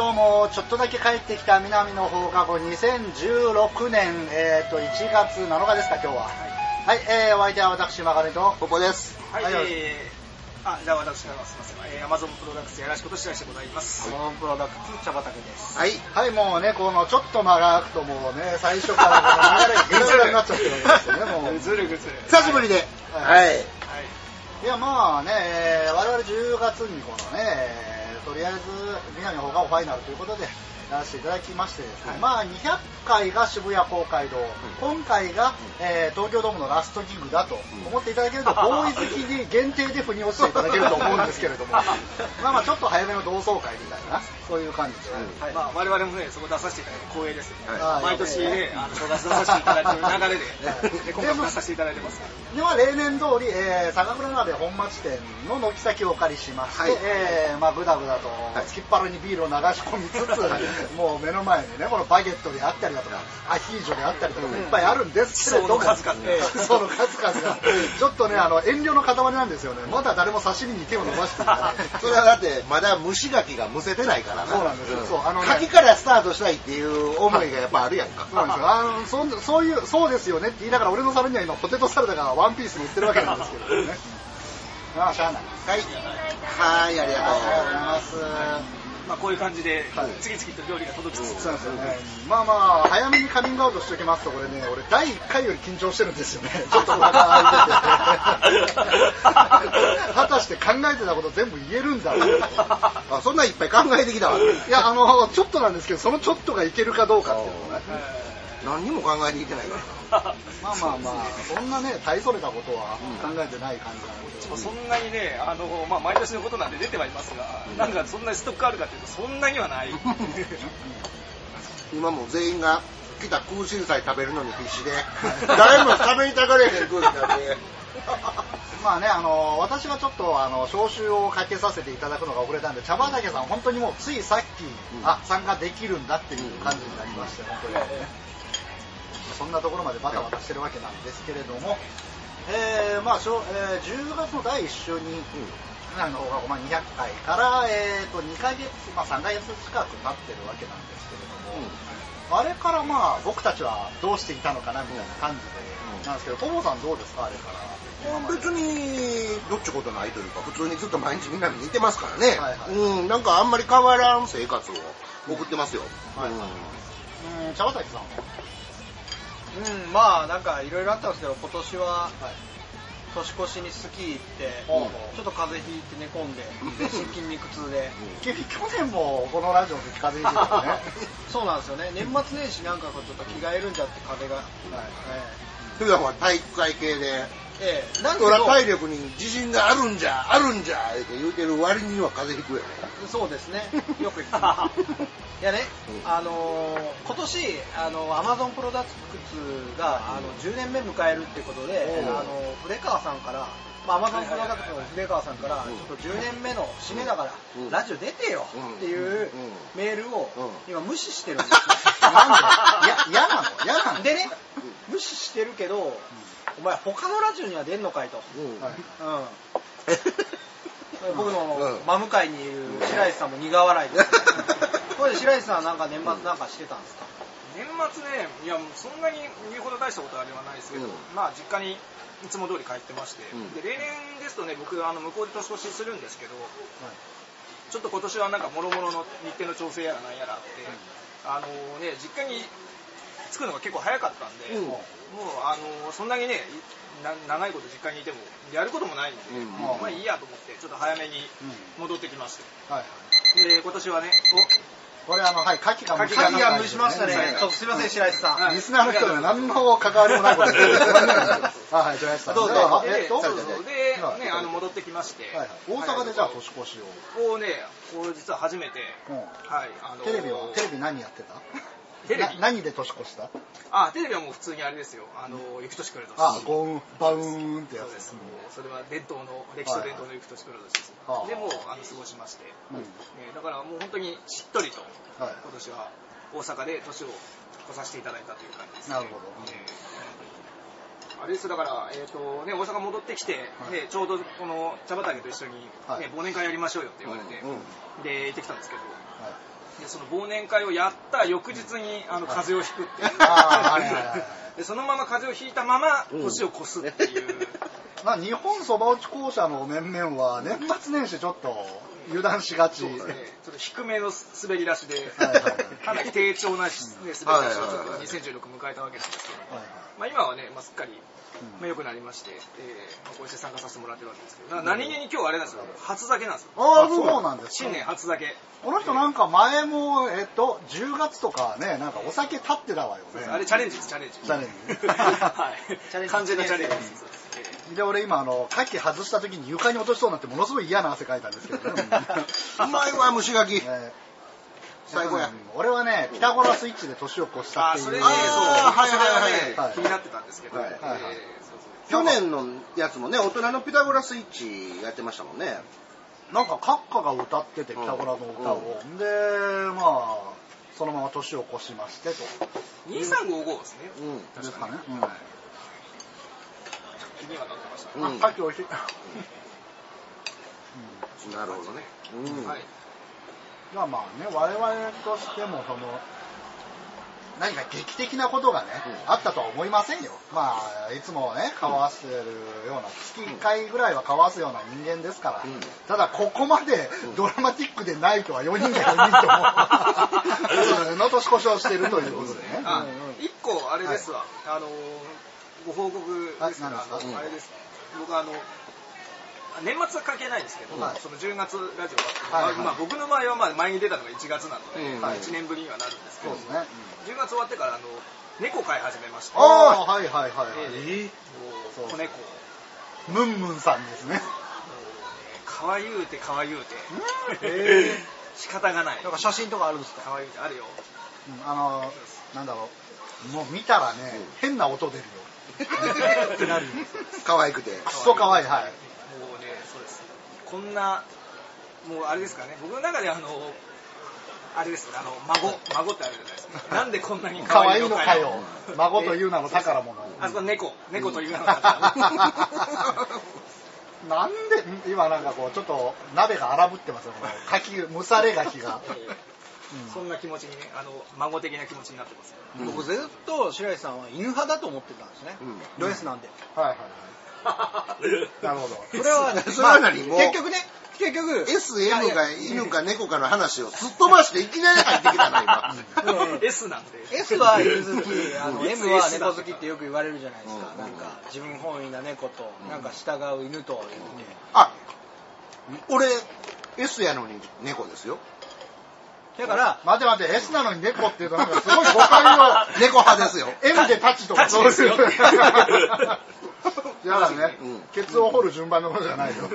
はいどうもちょっとだけ帰ってきた南の放課後2016年、えー、と1月7日ですか今日ははい、えー、お相手は私マガネとここです。はい、はいえー、あ、じゃあ私からすみません。えー、Amazon プロダクツやらしことしらしてございます。アマゾンプロダクツ茶畑ですはい。はいもうねこのちょっと間が空くともうね最初からこの流れが ぐらぐらになっちゃってるわけですよねもうぐずるぐずる。久しぶりで。ははい。はい。いやまあね、えー我々10月にこのね、えーとりあえず南の方がファイナルということで。やらせていただきましてですね、まあ200回が渋谷公会堂、今回が、えー東京ドームのラストギグだと思っていただけると、ボーイ好きに限定で腑に落ちていただけると思うんですけれども、まあまあちょっと早めの同窓会みたいな、そういう感じで。はい、まあ我々もね、そこ出させていただいて光栄ですよね。はい。毎年ね、あの、正月出させていただいてる流れで、で今回も出させていただいてますから。では例年通り、えー、酒蔵鍋本町店の軒先をお借りしまして、はい。えーまあ、とはい。すきっ腹にビールを流し込みつつ、もう目の前にねこのバゲットであったりだとかアヒージョであったりとかもいっぱいあるんですけれども、思想の数々えー その数々が。ちょっとねあの遠慮の塊なんですよね。まだ誰も刺身に手を伸ばしていない。それはだって、まだ蒸し牡蠣が蒸せてないからな。そうなんですよ。そうあのね牡蠣からスタートしたいっていう思いがやっぱあるやんか。そうなんですよ。あのそんそういうそうですよねって言いながら俺の皿には今ポテトサラダがワンピースに売ってるわけなんですけどね。まあしゃあない。はい。はい。ありがとうございます、まあこういう感じではい、次々と料理が届きつつそう。まあまあ、早めにカミングアウトしておきますと、これね、俺、第1回より緊張してるんですよね。ちょっと間が空いてて。果たして考えてたこと全部言えるんだあ、そんなんいっぱい考えてきたわ。いや、あの、ちょっとなんですけど、そのちょっとがいけるかどうかっていうのをね。何にも考えてきてないから。まあまあまあ、そんなね、大それたことは考えてない感じなんですけど。そんなにね、あの、まあ毎年のことなんで出てはいますが、なんかそんなにストックあるかっていうと、そんなにはない。今もう全員が来た空心菜食べるのに必死で、誰も食べにたがれへん空気なんで。まあね、あの私がちょっとあの招集をかけさせていただくのが遅れたんで、茶畑さん、本当にもうついさっき、あ参加できるんだっていう感じになりまして、本当に、そんなところまでバタバタしてるわけなんですけれども、えーまあしょえー10月の第1週に、あのまあ、200回から、えー、と2ヶ月、まあ、3ヶ月近くなってるわけなんですけれども、あれからまあ僕たちはどうしていたのかなみたいな感じで、なんですけど、トモさんどうですか、あれから。別にどっちことないというか普通にずっと毎日南にいてますからね、はいはい。うん。なんかあんまり変わらん生活を送ってますよ、はい。うん。うん、茶畑さんは、うん、まあなんかいろいろあったんですけど、今年ははい、年越しにスキー行って、ちょっと風邪ひいて寝込んで、全身筋肉痛で、君去年もこのラジオの時風邪ひいてたよね。そうなんですよね、年末年始なんかこうちょっと着替えるんじゃって風邪が、普段は体育会系でええ。ええなんですけど俺は体力に自信があるんじゃあるんじゃって言うてる割には風邪ひくよねそうですね、よく言ってます。いやね、あのー今年、あの、アマゾンプロダクツが、あの、10年目迎えるっていうことで、う。んあの、筆川さんから、まあ、アマゾンプロダクツの筆川さんから、ちょっと10年目の締めだから、うん。ラジオ出てよっていううん。メールをうん。今無視してるんですよ。なんで？嫌なの。嫌なの。でね、無視してるけど、お前他のラジオには出んのかいと。うん。はい。うん。僕のうん。真向かいにいる白石さんも苦笑いです。これで白石さんはなんか年末なんかしてたんですか？年末ね、いや、そんなに言うほど大したことはあれはないですけど、うん。まあ実家にいつも通り帰ってまして、うん。で例年ですとね、僕、あの向こうで年越しするんですけど、ちょっと今年はなんかもろもろの日程の調整やらなんやらあって、あのね、実家に着くのが結構早かったんで、うん。もうあのそんなにね、な長いこと実家にいてもやることもないんで、うん。まあいいやと思って、ちょっと早めに戻ってきまして、はい。で今年はね、これあの、はい、牡蠣が牡蠣が蒸しましたね。すいません、白石さん。リスナーの人には何の関わりもないことで。あ、はい、じゃあ、さん。どうぞ。えっと、そうそうで、はい。ね、あの戻ってきまして、はいはい。大阪でじゃあ年越しを。こうね、こう実は初めて、うん。はい、あのテレビはテレビ何やってた？テレビ。な何で年越した？あ、テレビはもう普通にあれですよ、あの、行く年来る年。あ、ゴーン、バウーンってやつ。そうです。もうそれは伝統の、歴史と伝統の行く年来る年です。はいでもう、あの、過ごしまして、うん。ねだからもう本当にしっとりと、はい。今年は大阪で年を越させていただいたという感じです、ね。なるほど。えー。あれです。だから、えーとね、大阪戻ってきて、はい。ね、ちょうどこの茶畑と一緒に、ねはい。忘年会やりましょうよって言われて、うんうん。で行ってきたんですけど、はいでその忘年会をやった翌日にあの風邪をひくっていう、でそのまま風邪をひいたまま年を越すっていう、まあ、日本そば打ち校舎の面々は年末年始ちょっと油断しがち。ね。ちょっと低めの滑り出しで、かなり低調な、ね、滑り出しをちょっとはいはいはい2016迎えたわけなんですけど、はいまあ、今はね、まあ、すっかり、うんまあ、良くなりまして、えーまあ、こうして参加させてもらってるわけですけど、な何気に今日あれなんですよ、初酒なんですよ。ああ、そうなんですか？新年初酒。この人なんか前も、えっと、10月とかね、なんかお酒立ってたわよね。あれチャレンジです、チャレンジ。チャレンジはい。完全なチャレンジです。えで、俺今、あの、牡蠣外した時に床に落としそうになって、ものすごい嫌な汗かいたんですけどね。うまいわ、虫垣。ね最後やうん俺はね、ピタゴラスイッチで年を越したっていう。それね、そう、あーはいはいはい気になってたんですけど、去年のやつもね、大人のピタゴラスイッチやってましたもんね。なんか閣下が歌ってて、ピタゴラの歌を。で、まあ、そのまま年を越しましてと。2355ですね。うん。ですかね。うん。気にはなってました。うんあ、し い。なるほどね。うん。はい。まあまあね、我々としても、その、何か劇的なことがね、うん。あったとは思いませんよ。まあ、いつもね、交わしてるような、月1回ぐらいは交わすような人間ですから、うん。ただここまでドラマティックでないとは4人が4人とも、の年越しをしているということでね。あ、一個あれですわ。あのー、ご報告ですから、あれです。僕あの、年末は関係ないんですけど、はい。その10月ラジオが、はいはい。まあ、僕の場合はまあ前に出たのが1月なので、うんまあ1年ぶりにはなるんですけど、ね。10月終わってからあの猫飼い始めまして、ああ、はいはいはいはい。えそうもう子猫。をムンムンさんですね。可愛うて可愛うて、へ仕方がない。なんか写真とかあるんですか？可愛うてあるよ。うんあの、なんだろう、もう見たらね、変な音出るよ。ってなる。よ。可愛くて。クソ可愛い、はい。こんなもうあれですかね。僕の中であのあれですね。あの孫。孫ってあるじゃないですか。なんでこんなに可可愛いのかよ。孫という名の宝物。あそこ猫。猫という名の宝物。なんで、ん今なんかこう、ちょっと鍋が荒ぶってますよ、この柿、蒸され柿が。そんな気持ちにねあの孫的な気持ちになってますうん僕ずっと白石さんは犬派だと思ってたんですね、うん。ド S なんで、はいはいはい。なるほど。それは、それは何？もう結局ね結局 S、M か犬か猫かの話をすっ飛ばしていきなり入ってきたな、今。うん S なんで。S は犬好き。M は猫好きってよく言われるじゃないですか、うんなんか自分本位な猫となんか従う犬と言って、あ、俺、S やのに猫ですよ。だから待て待て、S なのに猫っていうとなんかすごい誤解の、猫派ですよ。M でタッチとかそういう。じゃあね。うん、ケツを掘る順番のことじゃないよ。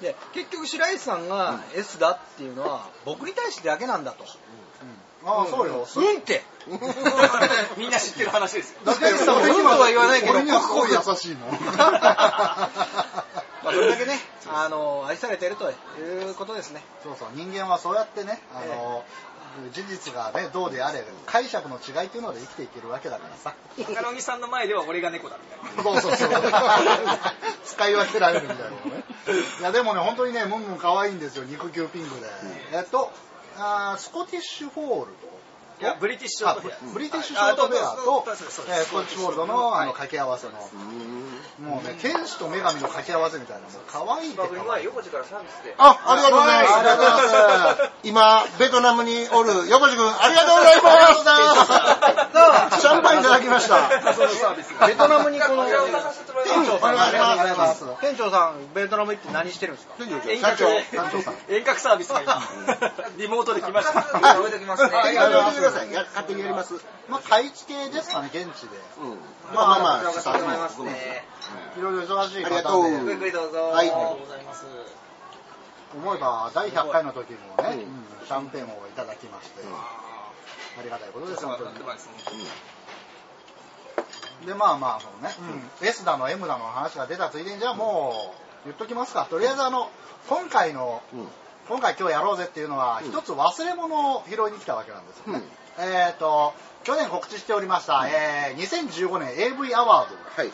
で結局白石さんが S だっていうのは僕に対してだけなんだと、ああ、そうよ。うんって。みんな知ってる話ですよ。だって白石さんもうんとは言わないけど。俺にはすごい優しいもん。まあ、それだけね、あの愛されてるということですね。そうそう、人間はそうやってね、あの、事実がね、どうであれ、解釈の違いっていうので生きていけるわけだからさ。高野木さんの前では俺が猫だみたいなそうそうそう。使い分けられるみたいなのね。いや、でもね、本当にね、ムンムン可愛いんですよ、肉球ピンクで。えっと、あースコティッシュフォールド。いやブリティッシュショーあトフェア。ブリティッシュショートベアとえースコッシュフォールドのあの掛け合わせの、うん。もうね、天使と女神の掛け合わせみたいな、もう可愛いって可愛い。横地からサービスであ、ありがとうございます。ありがとうございます。今、ベトナムにおる横地君、ありがとうございます。シャンパンいただきました。ベトナムにこの店長さんお願いしますありがとうございます。店長さんベトナム行って何してるんですか？遠隔社長。団長さん遠隔サービスが今 リモートで来ましたあ、置いてきますね。ありがとうございます置いてください。や勝手にやります。うん。まあ、買い付けですかね、現地で。まあまあまあ、こちらこそありがとうございますね。いろいろ忙しいありがとう方で、ゆっくりどうぞはいありがとうございます思えば第100回の時もね、シャンペーンをいただきまして、うんありがたいことです、お世話本当にで、まあまあ、そのね、S だの M だの話が出たついでに、じゃあもう、言っときますか。とりあえずあの、今回の、うん。今回今日やろうぜっていうのは、うん。一つ忘れ物を拾いに来たわけなんですよね。うん。えっ、と、去年告知しておりました、えー2015年 AV アワードはい。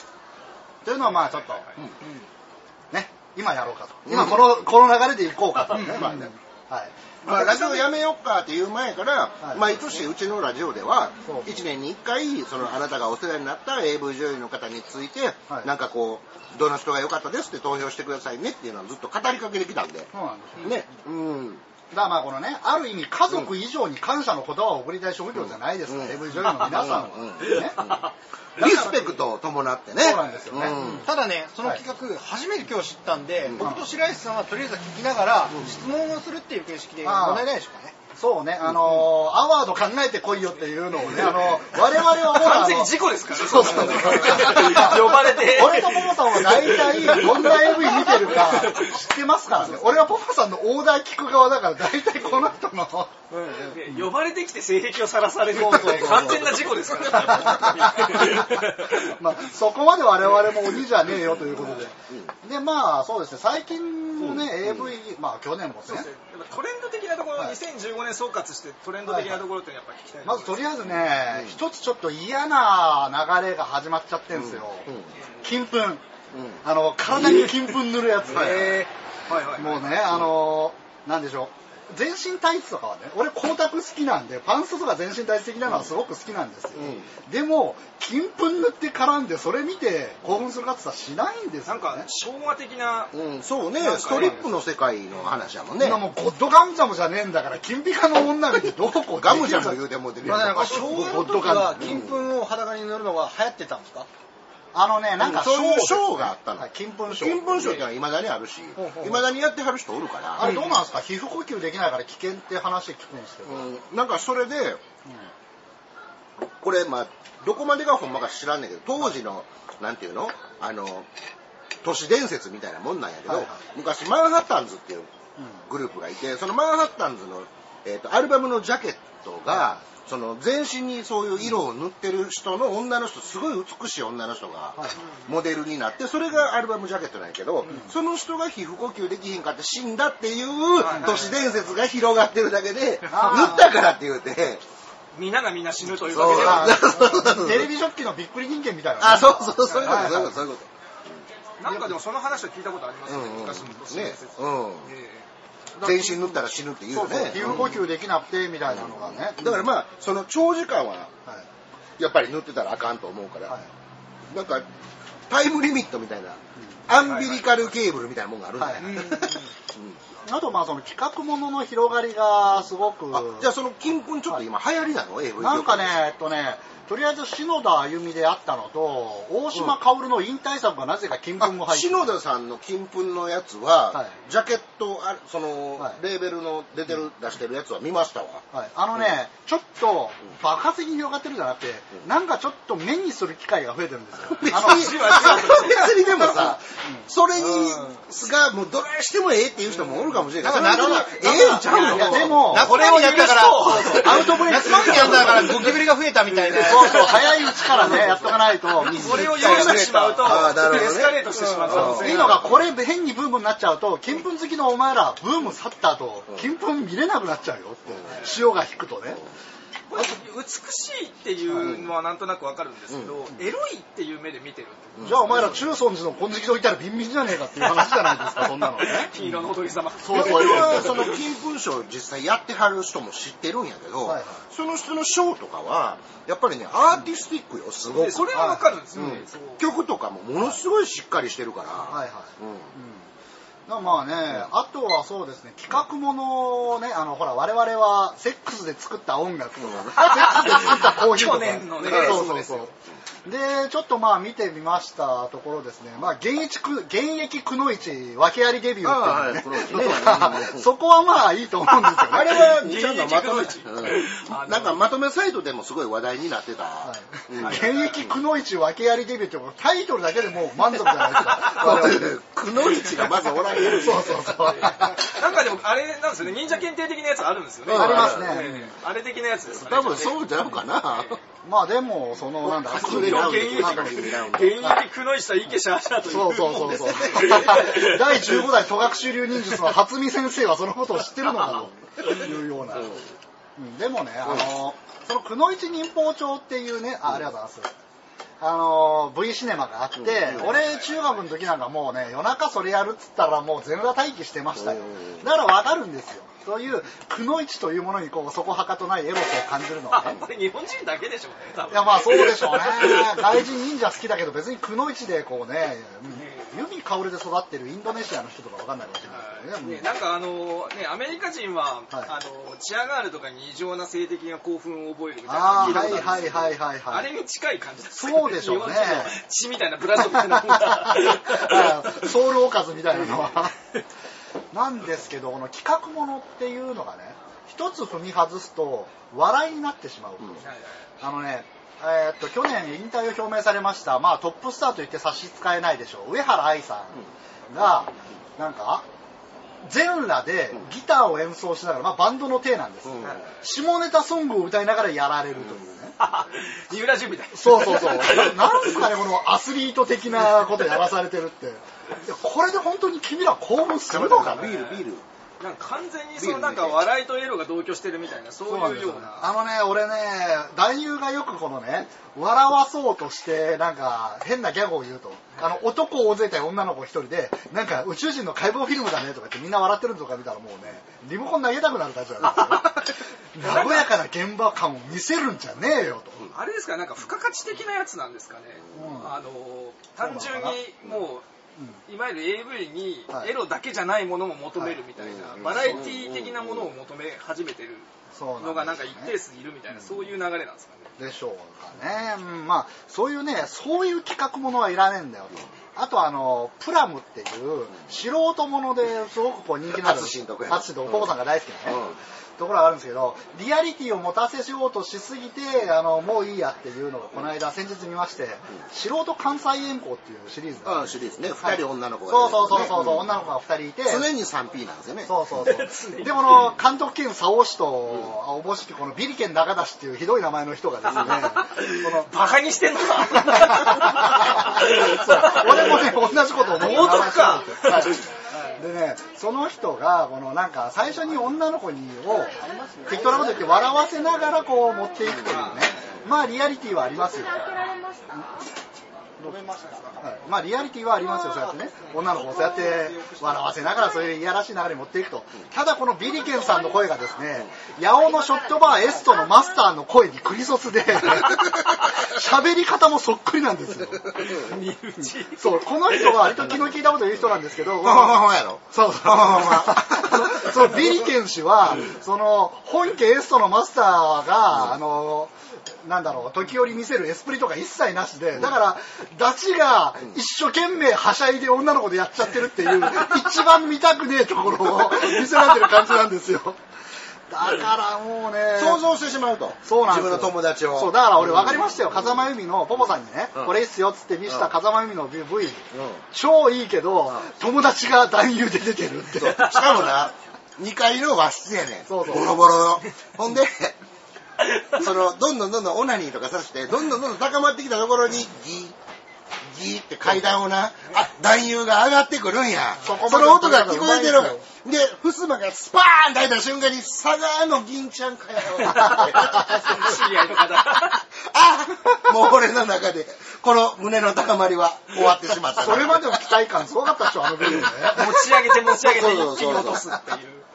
というのはまあちょっと、うん。ね、今やろうかと。うん。今この、この流れでいこうかと、ね。まあねはい。まあ、ラジオやめよっかっていう前から、はい。毎年うちのラジオではそう。1年に1回そのあなたがお世話になった AV 女優の方について、はい。なんかこうどの人が良かったですって投票してくださいねっていうのはずっと語りかけてきたんで。そうなんですよ。ね。うんだからまあこのね、ある意味家族以上に感謝の言葉を送りたい職業じゃないですか、うん。AV 女優の皆さんは。うん。ね。リスペクトを伴ってね。そうなんですよね。うん。ただね、その企画、初めて今日知ったんで、うん。僕と白石さんはとりあえず聞きながら、質問をするっていう形式で問題ないでしょうかね。そうね、あのーアワード考えてこいよっていうのをね、あの我々はもう 完全に事故ですからね。そうそうそう呼ばれて。俺とポポさんは大体どんな AV 見てるか知ってますからね。俺はポポさんのオーダー聞く側だから大体この人の。で呼ばれてきて性癖をさらされるそうそうそうそう。完全な事故ですから まあ、そこまで我々も鬼じゃねえよということで。で、まあ、そうですね、最近のね、AV、まあ、去年もね。トレンド的なところ、はい。2015年総括してトレンド的なところってやっぱり聞きたいまずとりあえずね、一つちょっと嫌な流れが始まっちゃってんですよ。うん。金粉。うん。あの、体に金粉塗るやつ。はいえはいはいーもうね、あの、なんでしょう。全身タイツとかはね、俺光沢好きなんで、パンストとか全身タイツ的なのはすごく好きなんですよ。でも、金粉塗って絡んで、それ見て興奮するかって言ったらしないんですよ、ね。なんか昭和的なうん、そうね。ストリップの世界の話だもんね。今もうゴッドガムジャムじゃねえんだから、金ピカの女見てどうこうガムジャム言うてもうてるや まあ、なんんか昭和の時は金粉を裸に塗るのが流行ってたんですか？あのね、なんかそういうです。ねショーがあったの。はい金粉賞。金粉賞ってのはいまだにあるしいまだにやってはる人おるから。あれどうなんですか？皮膚呼吸できないから危険って話聞くんですけど。うん。なんかそれでこれまあどこまでがほんまか知らんねんけど当時のなんていうの？あの都市伝説みたいなもんなんやけど、はいはい。昔マンハッタンズっていうグループがいてそのマンハッタンズの、えー、とアルバムのジャケットがその全身にそういう色を塗ってる人の女の人すごい美しい女の人がはい。モデルになってそれがアルバムジャケットなんやけど、その人が皮膚呼吸できひんかって死んだっていう都市伝説が広がってるだけで塗ったからって言うて。皆が皆死ぬというわけではテレビジョッキのびっくり人間みたいな、あそうそうそういうことはい。そういうこと。そういうこなんかでもその話は聞いたことありますね、うんうん昔の都市ね伝説、うん。え全身塗ったら死ぬって言うよそうそう、ね皮膚呼吸できなくてみたいなのがね。だからまあその長時間ははい。やっぱり塗ってたらあかんと思うから、はい。なんかタイムリミットみたいな、アンビリカルケーブルみたいなもんがあるんだよ、はいうん。あとまあその企画ものの広がりがすごく、あじゃあその金粉ちょっと今流行りなの？AV なんかね、えっとね、とりあえず篠田あゆみであったのと、大島薫の引退作がなぜか金粉もあ入ってる。篠田さんの金粉のやつは、はい。ジャケットあその、はい。レーベルの出てる出してるやつは見ましたわ。はい、あのね、ちょっと爆発的に広がってるんじゃなくて、うん。なんかちょっと目にする機会が増えてるんですよ。別にでもさ、それにがもうどないしてもええっていう人もおるかもしれない。それはええんちゃうの？でも、これをやったから、アウトブレイク夏祭りやったからゴキブリが増えたみたいな。そうそう、早いうちからね、やっとかないと。これを用意してしまうとエスカレートしてしまういいのが、これ変にブームになっちゃうと、金粉好きのお前ら、ブーム去った後、金粉見れなくなっちゃうよって。潮が引くとね。これ美しいっていうのはなんとなくわかるんですけど、エロいっていう目で見てるってじゃあお前ら中尊寺の金色堂いたらビンビンじゃねえかっていう話じゃないですか、そんなのね。金色の踊り様。そうそう俺はその金粉賞実際やってはる人も知ってるんやけど、はいはい。その人の賞とかはやっぱりねアーティスティックよすごく。でそれはわかるんですよね、曲とかもものすごいしっかりしてるから、はいはい。うんまあね、あとはそうですね、企画ものをね、あの、ほら、我々はセックスで作った音楽とか、セックスで作ったコーヒーとか。去年のね。そうそうそうでちょっとまあ見てみましたところですね、まあ現役く、現役くのいち訳ありデビューっていうね。あはい そこはまあいいと思うんですよ。ね。あれは兄ちゃんがまとめ、うん。なんかまとめサイトでもすごい話題になってた、はい。うん。現役くのいち訳ありデビューってタイトルだけでもう満足じゃないですか。くのいちがまずおらんやんそうそうそう。なんかでもあれなんですよね。忍者検定的なやつあるんですよね。ありますね。ええあれ的なやつですかね。多分そうじゃうかなまあでも、その、なんだ、隠れラウンド現役現役くのいした池シャーシャーというそうそうそうそう。第15代戸隠流忍術の初見先生はそのことを知ってるのかというような。うんでもね、あの、そのくのいち忍法帳っていうね、あありがとうございます。あの、V シネマがあって、うん俺中学の時なんかもうね、夜中それやるっつったらもう全裸待機してましたようん。だからわかるんですよ。そういうくのいちというものにこうそこはかとないエロスを感じるのはね これ日本人だけでしょうねいやまあそうでしょうね。外人忍者好きだけど別にくのいちでこうね弓薫で育ってるインドネシアの人とかわかんないかもしれないですけどね。ね、なんかあの、ね、アメリカ人は、はい。あのチアガールとかに異常な性的な興奮を覚えるみたいな聞いたことはいるんですよ。はいはいはいはいあれに近い感じですそうでしょうね。血みたいなブラジルみたいなソウルおかずみたいなのは なんですけどこの企画ものっていうのがね一つ踏み外すと笑いになってしまうと、あのねえーっと去年引退を表明されました、まあ、トップスターと言って差し支えないでしょう上原愛さんが、なんか全裸でギターを演奏しながら、まあ、バンドの体なんです、うん。下ネタソングを歌いながらやられるというね、三浦淳みたい。なそうそうそう。ななんですかね、このアスリート的なことやらされてるって。これで本当に君ら興奮するのかビねールビールなんか完全にそのなんか笑いとエロが同居してるみたいなそういうようなあのね、俺ね、男優がよくこのね、笑わそうとして、なんか変なギャグを言うと。あの、男大勢対女の子一人で、なんか宇宙人の解剖フィルムだねとか言ってみんな笑ってるのとか見たらもうね、リモコン投げたくなるタイプなんですよ。和やかな現場感を見せるんじゃねえよと。あれですかなんか付加価値的なやつなんですかね、うんあの単純にもういわゆる AV にはいエロだけじゃないものも求めるみたいな、はい。バラエティ的なものを求め始めてるのがなんか一定数いるみたいな、そういう流れなんですかね。でしょうかね。うん、まあ、そういうね、そういう企画ものはいらねえんだよと。あとあの、プラムっていう、素人ものですごくこう人気のある、淳とこやアツシとポコさんが大好きなね、うんところがあるんですけど、リアリティを持たせようとしすぎて、あの、もういいやっていうのがこの間先日見まして、素人関西遠行っていうシリーズがあシリーズね。二人女の子がそうそうそうそう、ね女の子が2人いて、常に 3P なんですよね。そうそうそう。で、この監督兼佐尾氏と、おぼしきこのビリケン中出しっていうひどい名前の人がですね、この、バカにしてんのか 俺もね、同じこと思う。か。はいでね、その人が、このなんか、最初に女の子にを、適当なこと言って笑わせながらこう持っていくというね、まあリアリティはありますよ。はいまあリアリティはありますよ、そうやってね。女の子をそうやって笑わせながら、そういういやらしい流れに持っていくと。ただこのビリケンさんの声がですね、八尾のショットバーエストのマスターの声にクリソツで、喋り方もそっくりなんですよ。そう、この人は割と気の利いたこと言う人なんですけど、そうそう。そのビリケン氏は、その、本家エストのマスターが、あの、なんだろう、時折見せるエスプリとか一切なしで、だから、ダチが一生懸命はしゃいで女の子でやっちゃってるっていう、一番見たくねえところを 見せられてる感じなんですよ。だからもうね、想像してしまうと。そうなんですよ。自分の友達を。そう、だから俺分かりましたよ。風間由美のポポさんにね、うん。これいいっすよっつって見せたうん。風間由美の V、うん。超いいけど、友達が男優で出てるって。しかもな2階の和室やねん。そうそう。ボロボロの。ほんで そのどんどんどんどんオナニーとかさしてどんどんどんどん高まってきたところにギーギーって階段をなあ男優が上がってくるんや。そそこまでの音が聞こえてる。うまいんで襖がスパーンと開いた瞬間に佐賀の銀ちゃんかよ。知り合いの方あもう俺の中でこの胸の高まりは終わってしまったな。それまでの期待感すごかったでしょ、あのビデオね。持ち上げて持ち上げて一気に落とすっていう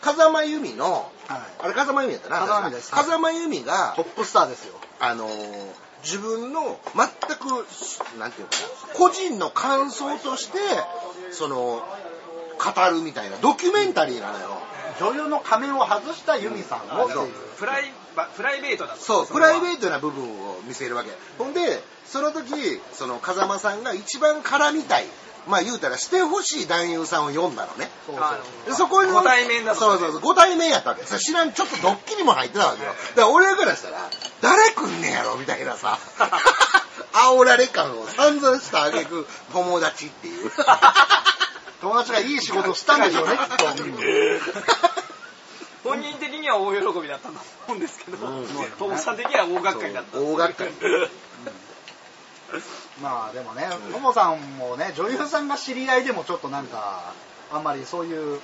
風間由美のはい。あれ風間由美やったな風間由美です。風間由美がトップスターですよ。あのー自分の全くなんていうのかな個人の感想としてその語るみたいなドキュメンタリーなのよ。女優の仮面を外したユミさんを。う。プライバプライベートだと。そうプライベーートな部分を見せるわけ。ほんでその時その風間さんが一番絡みたいまあ言うたらしてほしい男優さんを読んだのね。そうあそう。でそこにご対面だそうそうそう。ご対面やったわけ。知らんちょっとドッキリも入ってたわけよ。だから俺からしたら誰来んねやろみたいなさ。煽られ感を散々したあげく友達っていう。友達がいい仕事したんでしょうね、きっと。本人的には大喜びだったと思うんですけど。うん。トモさん的には大掛かりだった。大掛かりまあでもね、ももさんもね、女優さんが知り合いでもちょっとなんか、あんまりそういう、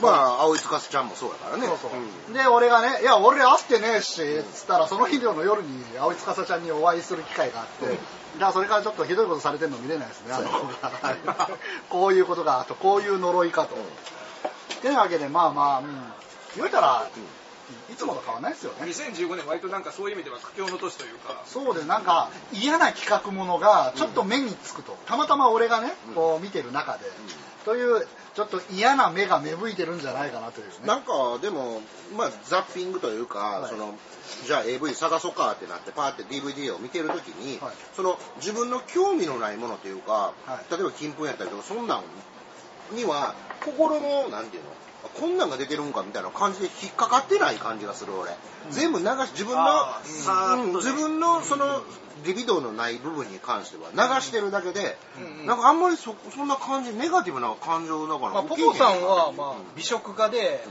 まあ青井司ちゃんもそうやからね。そうそう。ん。で、俺がね、いや、俺会ってねえし、つったら、その日の夜に、青井司ちゃんにお会いする機会があって、だからそれからちょっとひどいことされてるの見れないですね、あの子が。こういうことが、あとこういう呪いかと。てなわけで、まあまあ、うん、言うたら、いつもと変わらないですよね。2015年割となんかそういう意味では苦境の年というか。そうでなんか嫌な企画ものがちょっと目につくと、たまたま俺がねこう見てる中で、というちょっと嫌な目が芽吹いてるんじゃないかなというね。なんかでも、まあ、ザッピングというか、はい。そのじゃあ AV 探そうかってなってパーって DVD を見てるときに、はい。その自分の興味のないものというか、はい。例えば金粉やったりとかそんなんには心のなんていうのこんなんが出てるんかみたいな感じで引っかかってない感じがする俺、全部流し自分のうん自分のそのリビドーのない部分に関しては流してるだけで、うんうん。なんかあんまりそそんな感じネガティブな感情だからまあ、ポポさんは、まあ、美食家で、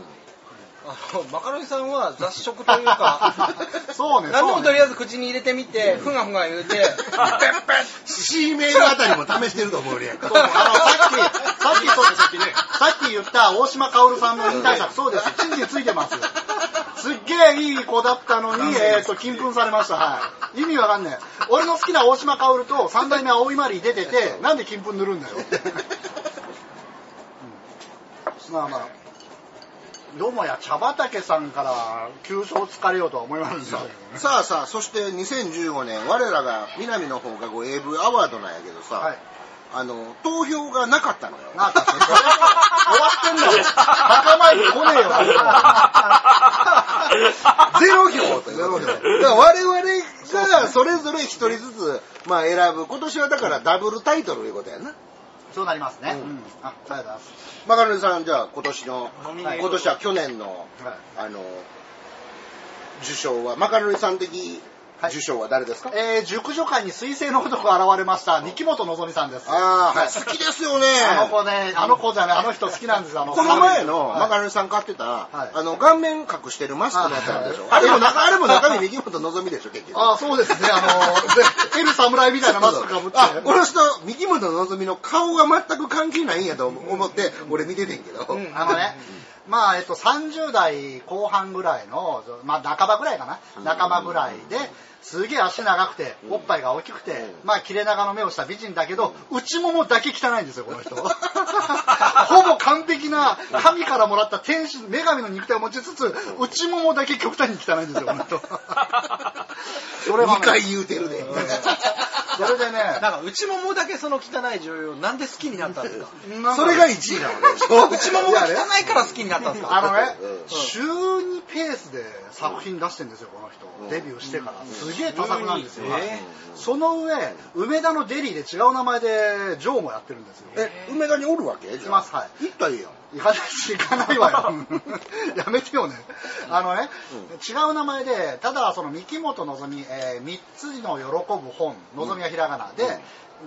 あ のマカロニさんは雑食というか そうね何でもとりあえず口に入れてみて、ふがふが言うて、ペッペッ C メールあたりも試してると思うねんかさっきさっきそうさっきねさっき言った大島薫さんの引退作そうです地についてますすっげえいい子だったのに、えー、と金粉されました、はい、意味わかんない俺の好きな大島薫と三代目青いマリー出ててなんで金粉塗るんだよ、うんまあまあどうもや茶畑さんから急所を突かれようとは思いませんでした。けどねさあさあそして2015年我らが南の放課後 AV アワードなんやけどさ、はい。あの投票がなかったのよ。なんか、それ終わってんだよ。墓参り来ねえよ。ゼロ票ということで。だから我々がそれぞれ一人ずつ、まあ、選ぶ。今年はだからダブルタイトルいうことやなそうなりますね。うんうんあ、ありがとうございます。マカロニさんじゃあ今年のノミネート今年は去年のはいあの受賞はマカロニさん的はい受賞は誰ですか、えー、熟女会に彗星の男が現れました、三木本のぞみさんです。ああ、はい好きですよね。あの子ね、あの子じゃない、あの人好きなんですよ。あのこの前のはいマカロニさん買ってた、はいあの、顔面隠してるマスクのやつあるでしょ？はいあれも中、あれも中身右本のぞみでしょ、結局。ああ、そうですね。あの、で、エル侍みたいなマスクかぶって。あ、この人、右本のぞみの顔が全く関係ないんやと思って、俺見ててんけど。あのね、まあ、えっと、30代後半ぐらいの、まあ、半ばぐらいかな？半ばぐらいで、すげえ足長くて、おっぱいが大きくて、うんまあ、切れ長の目をした美人だけど、内ももだけ汚いんですよ、この人。ほぼ完璧な、神からもらった天使、女神の肉体を持ちつつ、内ももだけ極端に汚いんですよ、この人。それはね2回言うてるで。それでね、なんか内ももだけその汚い女優をなんで好きになったんですか？それが1位なのね。内ももが汚いから好きになったんですか？あのね、うん週2ペースで作品出してるんですよ、この人。うんデビューしてから。すげえ多作なんですよ。えその上、梅田のデリーで違う名前でジョーもやってるんですよ。え、梅田におるわけ？じゃあいますはい行ったらいいやん。行かないし、行かないわよ。やめてよね。あのね、違う名前で、ただその三木本のぞみ、えー、三つの喜ぶ本、のぞみはひらがなで、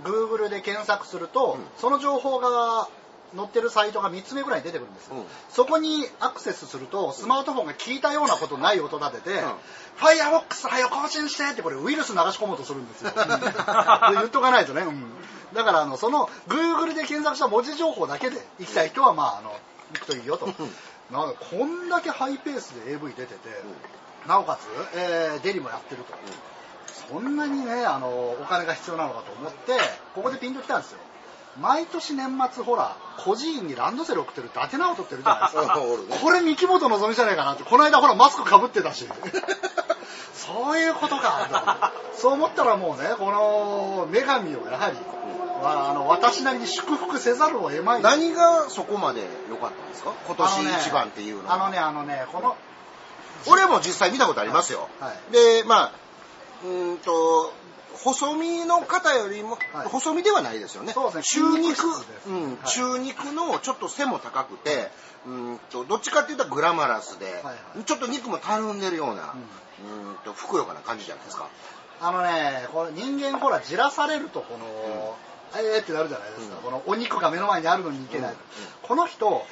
Google で検索すると、うんその情報が載ってるサイトが3つ目ぐらいに出てくるんですよ、うんそこにアクセスすると、スマートフォンが聞いたようなことない音立てて、んファイアーボックスはよ更新してってこれウイルス流し込もうとするんですよ。で言っとかないとね。うんだからあの、その Google で検索した文字情報だけで行きたい人は、まあ、あの、行くといいよと。なこんだけハイペースで AV 出てて、なおかつ、えーデリもやってると。そんなにね、あの、お金が必要なのかと思って、ここでピンときたんですよ。毎年年末ほら、孤児院にランドセル送ってる伊達直人ってるじゃないですか。ねこれ三木本のぞみじゃないかなって、この間ほらマスクかぶってたし。そういうことか。そう思ったらもうね、この女神をやはり、まあ、あの私なりに祝福せざるを得まい。何がそこまで良かったんですか？今年一番っていうのはあのね、あのね、この、俺も実際見たことありますよ、はいでまあうーんと細身の方よりも、はい。細身ではないですよね。そうです中肉。ね筋肉うん。はい。中肉のちょっと背も高くて、うーんとどっちかっていうとグラマラスで、はいはい。ちょっと肉もたるんでるような、うーんとふくよかな感じじゃないですか。あのね、これ人間ほら、じらされると、この、えーってなるじゃないですか。うん。このお肉が目の前にあるのにいけない。うん。この人、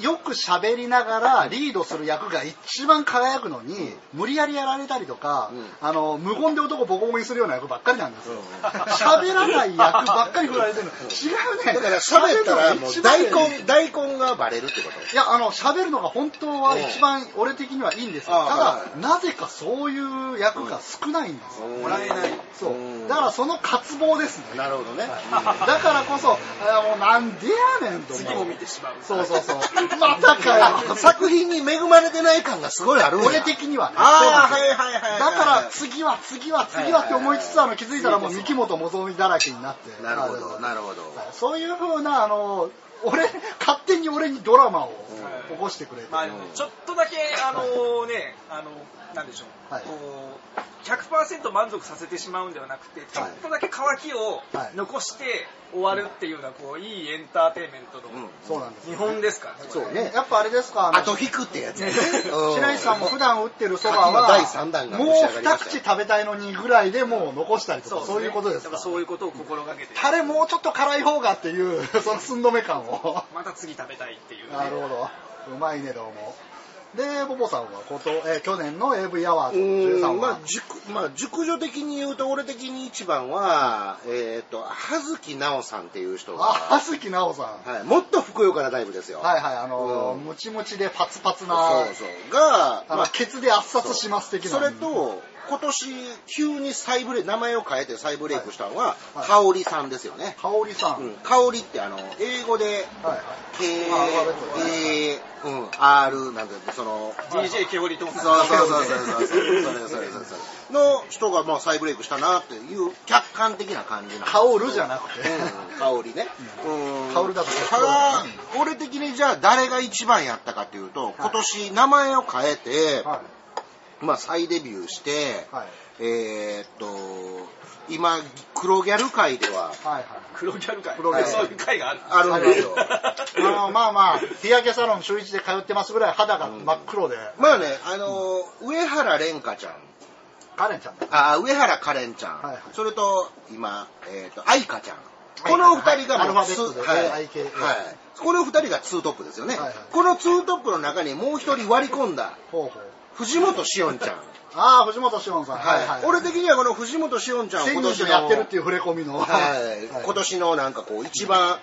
よく喋りながらリードする役が一番輝くのに、無理やりやられたりとか、うんあの、無言で男ボコボコにするような役ばっかりなんですようん。喋、らない役ばっかり振られてるの。違うね。だから喋ったら一番いい根大根がバレるってこと？いや、あの、喋るのが本当は一番俺的にはいいんですよ。ただは、なぜかそういう役が少ないんですよ。うんもらえない。そううん。だからその渇望ですね。なるほどね、だからこそ、あもうなんでやねんと。次も見てしまうそうそうそう。またかよ。作品に恵まれてない感がすごいあるんや俺的にはね。ああ、はいはいはいはい。だから次は次は次はって思いつつあの気づいたらもう三木本元美だらけになって。なるほど、なるほど。そういう風な、あの、俺、勝手に俺にドラマを起こしてくれて。まあちょっとだけあのね、あのなんでしょう、はい。こう100%満足させてしまうんではなくてちょっとだけ乾きをはい。残して終わるっていうようなこういいエンターテインメントのうん。そうなんです日本ですか？らねそうね。やっぱあれですか、あと引くってやつね。白石さんも普段打ってるそばは、第三弾がもう召し上がりま二した。口食べたいのにぐらいでもう残したりとか、そういうことですか？だから。そういうことを心がけて。タレもうちょっと辛い方がっていう、その寸止め感を。また次食べたいっていう、ね、なるほど。うまいね、どうも。で、ボボさんはこと、えー去年の AV アワードうー13んまあは、、熟まあ、熟女的に言うと、俺的に一番は、えっ、と、葉月奈緒さんっていう人あ、が、はすきなおさん。はい、もっとふくよかなタイプですよ。はいはい、あのーうんムチムチでパツパツな、そうそう。が、あの、ケツで圧殺します的な。それと、今年、急に再ブレ名前を変えて再ブレイクしたのは、はい香織さんですよね。香織さん。うん、香織ってあの、英語で、はいはい。K、A、うん、R なんて、その、DJ ケオリとそうそうそうそうそう。それそれそれそれ。の人がまあ再ブレイクしたなっていう客観的な感じな香るじゃなくてうん、香りね。うん。香るだとただ、俺的にじゃあ誰が一番やったかっていうと、今年名前を変えて、はい。まあ再デビューして、はい。えーっと、今、黒ギャル界では、はいはい。黒ギャル界黒ギャルそういがあるあるんですよ。あのまあまあ、日焼けサロン週一で通ってますぐらい肌が真っ黒で、まあね、あの、上原蓮香ちゃん、カレンちゃんだ。あ、上原カレンちゃん、はいはいそれと、今、えっ、と、愛花ちゃん。この二人がもうはいアルファベットではいはい。この二人がツートップですよね。はいはいこのツートップの中にもう一人割り込んだ、ほうほう。藤本しおんちゃん。ああ、藤本志音さん。はい。俺的にはこの藤本しおんちゃん今年の、やってるっていう触れ込みの。はい、今年のなんかこう一番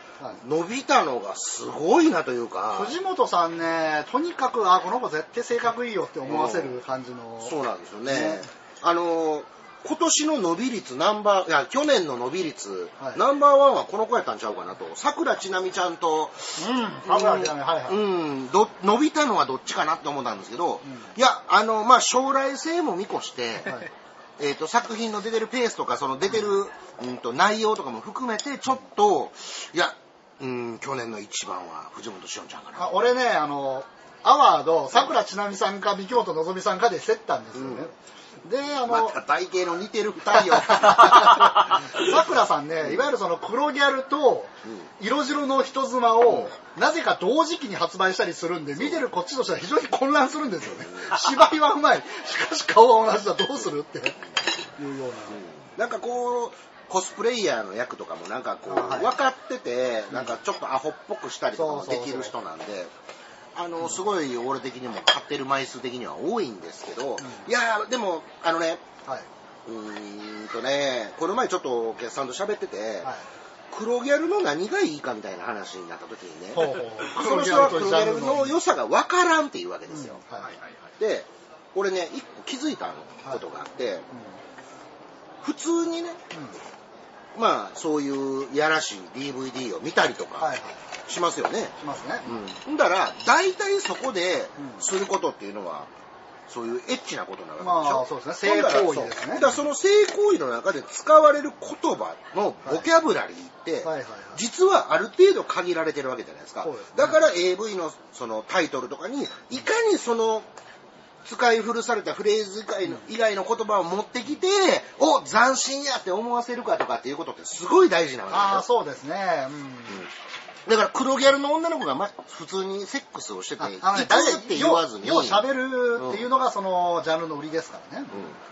伸びたのがすごいなというか、藤本さんね、とにかく、あこの子絶対性格いいよって思わせる感じの。そうなんですよね。ねあのー今年の伸び率ナンバー、いや、去年の伸び率、はいナンバーワンはこの子やったんちゃうかなと。桜ちなみちゃんと、うん。油木だね、はいはい。うん、ど伸びたのはどっちかなって思ったんですけど、うんいや、あの、まあ、将来性も見越して、はいえっ、と、作品の出てるペースとか、その出てる、うんと、内容とかも含めて、ちょっと、いや、うん、去年の一番は藤本しおんちゃんかな。あ俺ね、あの、アワード、桜ちなみさんか三木本のぞみさんかで競ったんですよね。で、あの、また体型の似てる二人を。桜さんね、いわゆるその黒ギャルと色白の人妻を、なぜか同時期に発売したりするんで、見てるこっちとしては非常に混乱するんですよね。芝居はうまい。しかし顔は同じだ。どうするっていうような。なんかこう、コスプレイヤーの役とかもなんかこう、分かってて、なんかちょっとアホっぽくしたりとかもできる人なんで、あの、すごい俺的にも買ってる枚数的には多いんですけど、いやーでも、あのね、はい。うーんとね、この前ちょっとお客さんと喋ってて、はい。黒ギャルの何がいいかみたいな話になった時にね、ほうほうその人は黒ギャルの良さが分からんっていうわけですよ。はいはいで、俺ね、一個気づいたことがあって、普通にね、まあそういうやらしい DVD を見たりとか。しますよね。しますね。うん。んだら、大体そこでうんすることっていうのは、そういうエッチなことなわけでしょ。まあそうですね性行為ですねだからその性行為の中で使われる言葉のボキャブラリーって。実はある程度限られてるわけじゃないですか。すねだから AV のそのタイトルとかに、いかにその使い古されたフレーズ以外の以外の言葉を持ってきて、お、斬新やって思わせるかとかっていうことってすごい大事なわけですよああ、そうですね。うん。だから黒ギャルの女の子が、ま、普通にセックスをしてて、いって言わずに。よう喋るっていうのがそのジャンルの売りですからね。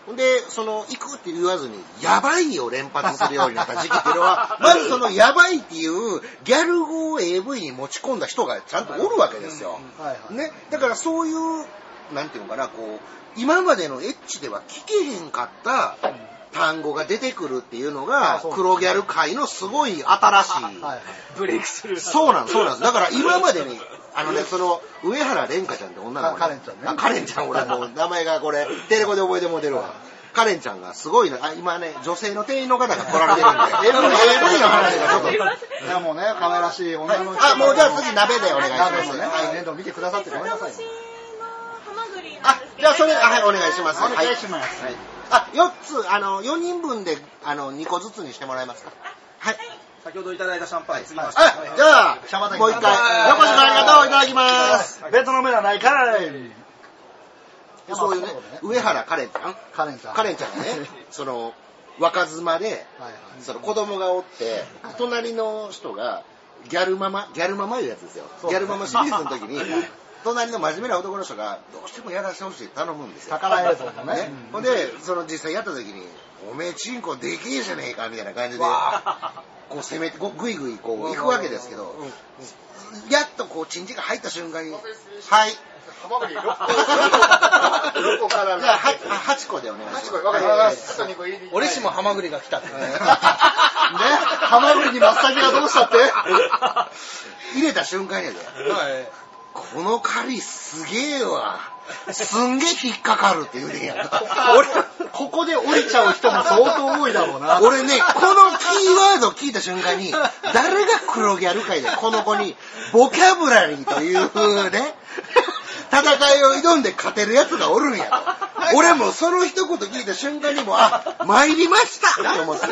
うんで、その、行くって言わずに、やばいを連発するようになった時期っていうのは、まずその、やばいっていう、ギャル語を AV に持ち込んだ人がちゃんとおるわけですよ。ね。だからそういう、なんていうのかな、こう、今までのエッチでは聞けへんかった単語が出てくるっていうのあが黒ギャル界のすごい新しい。ブレイクするそうなんです、そうなんです。だから今までに、あのね、その、上原蓮香ちゃんって女の子、あカレンちゃんね。あカレンちゃん、俺もう名前がこれ、テレコで覚えても出るわ。カレンちゃんがすごいな、あ、今ね、女性の店員の方が来られてるんで、AV の話がちょっと、やもうね、可愛らしい女の人。あ、もうじゃあ次鍋でお願いします。鍋のね、はい面倒見てくださってごめんなさいね。あ、じゃあそれ、あはい、お願いします。お願いしますはい。あ、4つ、あの、4人分で、あの、2個ずつにしてもらえますか？はい。先ほどいただいたシャンパンにつきまあじゃあ、もう一回、横島ありがとう、いただきます。ベトナムではないかいそういうね、上原カレンちゃんカレンちゃん。カレンちゃんがね、その、若妻で、はいはいその子供がおって、隣の人が、ギャルママ、ギャルママいうやつですよ。ギャルママシリーズの時に、隣の真面目な男の人が、どうしてもやらせてほしい。って頼むんですよ。宝映像のね。ね。ほんで、その実際やった時に、おめえチンコでけえじゃねえかみたいな感じで、こう攻めて、こうグイグイこう行くわけですけど、やっとこうチンチンが入った瞬間に、はい。ハマグリ6個。6個からじゃあ、は8個でお願いします。わかりました。ちょっと2個入り俺しもハマグリが来たって。ね、ハマグリに真っ先がどうしたって？入れた瞬間やで、はいこの狩りすげえわ。すんげえ引っかかるって言うねんやんか。俺、ここで降りちゃう人も相当多いだろうな。俺ね、このキーワード聞いた瞬間に、誰が黒ギャル界でこの子に、ボキャブラリーという風ね、戦いを挑んで勝てる奴がおるんやと。俺もその一言聞いた瞬間にもう、あ、参りましたと思って。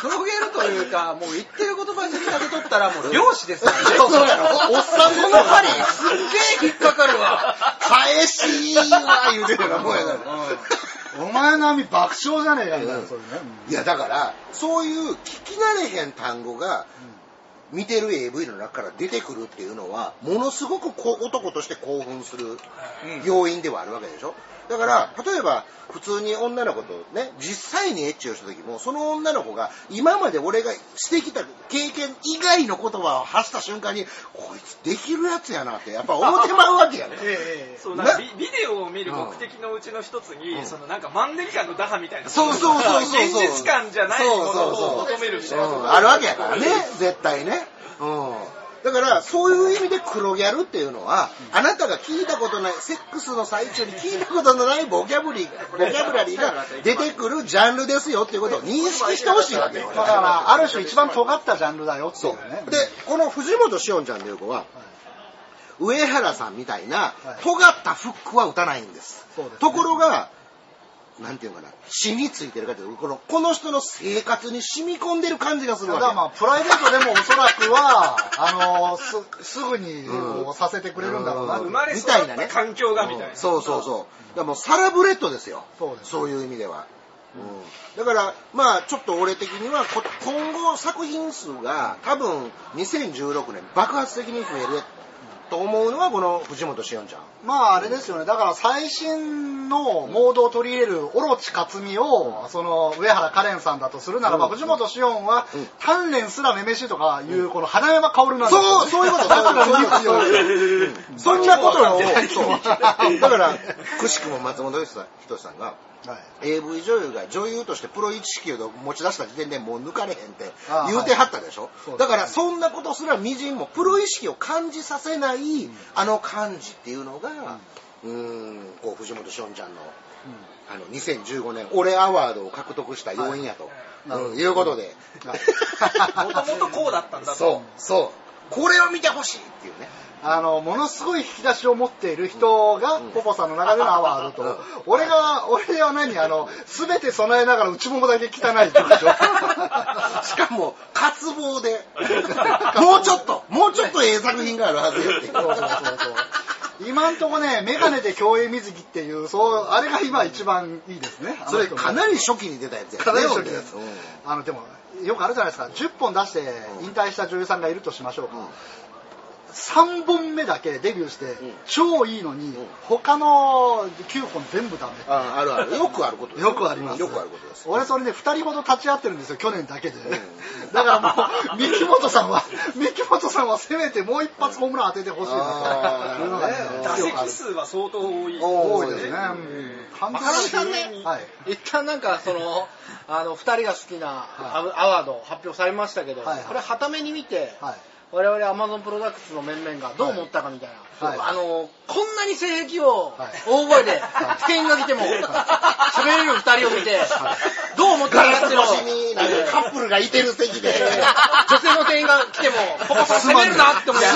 広げるというか、もう言ってる言葉にだけ取ったらもう漁師ですよね。そうやろおっさんこの針すっげえ引っかかるわ。返しは言うてるようなもんやから。お前の網爆笑じゃねえかみたいな、うんそういうね。いやだからそういう聞き慣れへん単語が見てる AV の中から出てくるっていうのはものすごくこう男として興奮する要因ではあるわけでしょだから例えば普通に女の子とね実際にエッチをした時もその女の子が今まで俺がしてきた経験以外の言葉を発した瞬間にこいつできるやつやなってやっぱ思ってまうわけやね。え そうなビビデオを見る目的のうちの一つに、うん。そのなんかマンネリ感の打破みたいな。そうそうそうそうそう。現実感じゃないものそうそうそうを求めるみたいな。あるわけやからね、絶対ね。うん。だから、そういう意味で黒ギャルっていうのは、あなたが聞いたことない、セックスの最中に聞いたことのないボキャブリボキャブラリーが出てくるジャンルですよっていうことを認識してほしいわけよ。だから、ある種一番尖ったジャンルだよっていうね。で、この藤本しおんちゃんという子は、上原さんみたいなはい尖ったフックは打たないんです。ですねところが、なんていうのかな、死についてるかというとこの、この人の生活に染み込んでる感じがするわけ。ただまあ、プライベートでもおそらくは、あのす、すぐにうんこうさせてくれるんだろうな。うん生まれ育みたいなねった環境がみたいな、そうそうそう。だからもうサラブレッドですよ。そうですそういう意味では。うん、だから、まあちょっと俺的にはこ今後作品数が多分2016年爆発的に増えると思うのはこの藤本しおんちゃん。まああれですよね。だから最新のモードを取り入れるオロチ克美を、その上原カレンさんだとするならば、うん。藤本紫音はうん、鍛錬すらめめしいとかいう、この花山薫なんですよそう、そういうこと、そういうこと、そういうこと。そんなことを、そう。だから、くしくも松本人志さんが、はい。AV 女優が女優としてプロ意識を持ち出した時点でもう抜かれへんって言うてはったでしょ、そうですだからそんなことすらみじんもプロ意識を感じさせないあの感じっていうのがうーんこう藤本しおんちゃんのあの2015年俺アワードを獲得した要因やと、はい。うんいうことで。もともとこうだったんだと。そうそう。これを見てほしいっていうね。あの、ものすごい引き出しを持っている人が、ポポさんの中でのアワードと、俺が、俺は何あの、すべて備えながら内ももだけ汚いってことでしょ。しかも、渇望で、もうちょっと、もうちょっとええ作品があるはずよって。そうそうそうそう。今んとこね、メガネで競泳水着っていう、そう、あれが今一番いいですね。それかなり初期に出たやつやかなり初期ですうん。あの、でも、よくあるじゃないですか。10本出して引退した女優さんがいるとしましょうか。3本目だけデビューして、超いいのに、他の9本全部ダメ。ああるある。よくあることよくあります。よくあることです。俺それで2人ほど立ち会ってるんですよ、去年だけで。だからもう、三木本さんは、三木本さんはせめてもう一発ホームラン当ててほしいなというのがね打席数は相当多い多いですね。完まかなさんねはい。一旦なんかその、あの、二人が好きなアワード発表されましたけど、はいはいこれ、はために見て、はい。我々アマゾンプロダクツの面々がどう思ったかみたいな、はいあのこんなに性癖をはい大声で店員が来ても喋れる二人を見てどう思ったかっていうのをカップルがいてる席ジで。女性の店員が来ても、ポコポコ攻めるなって思って。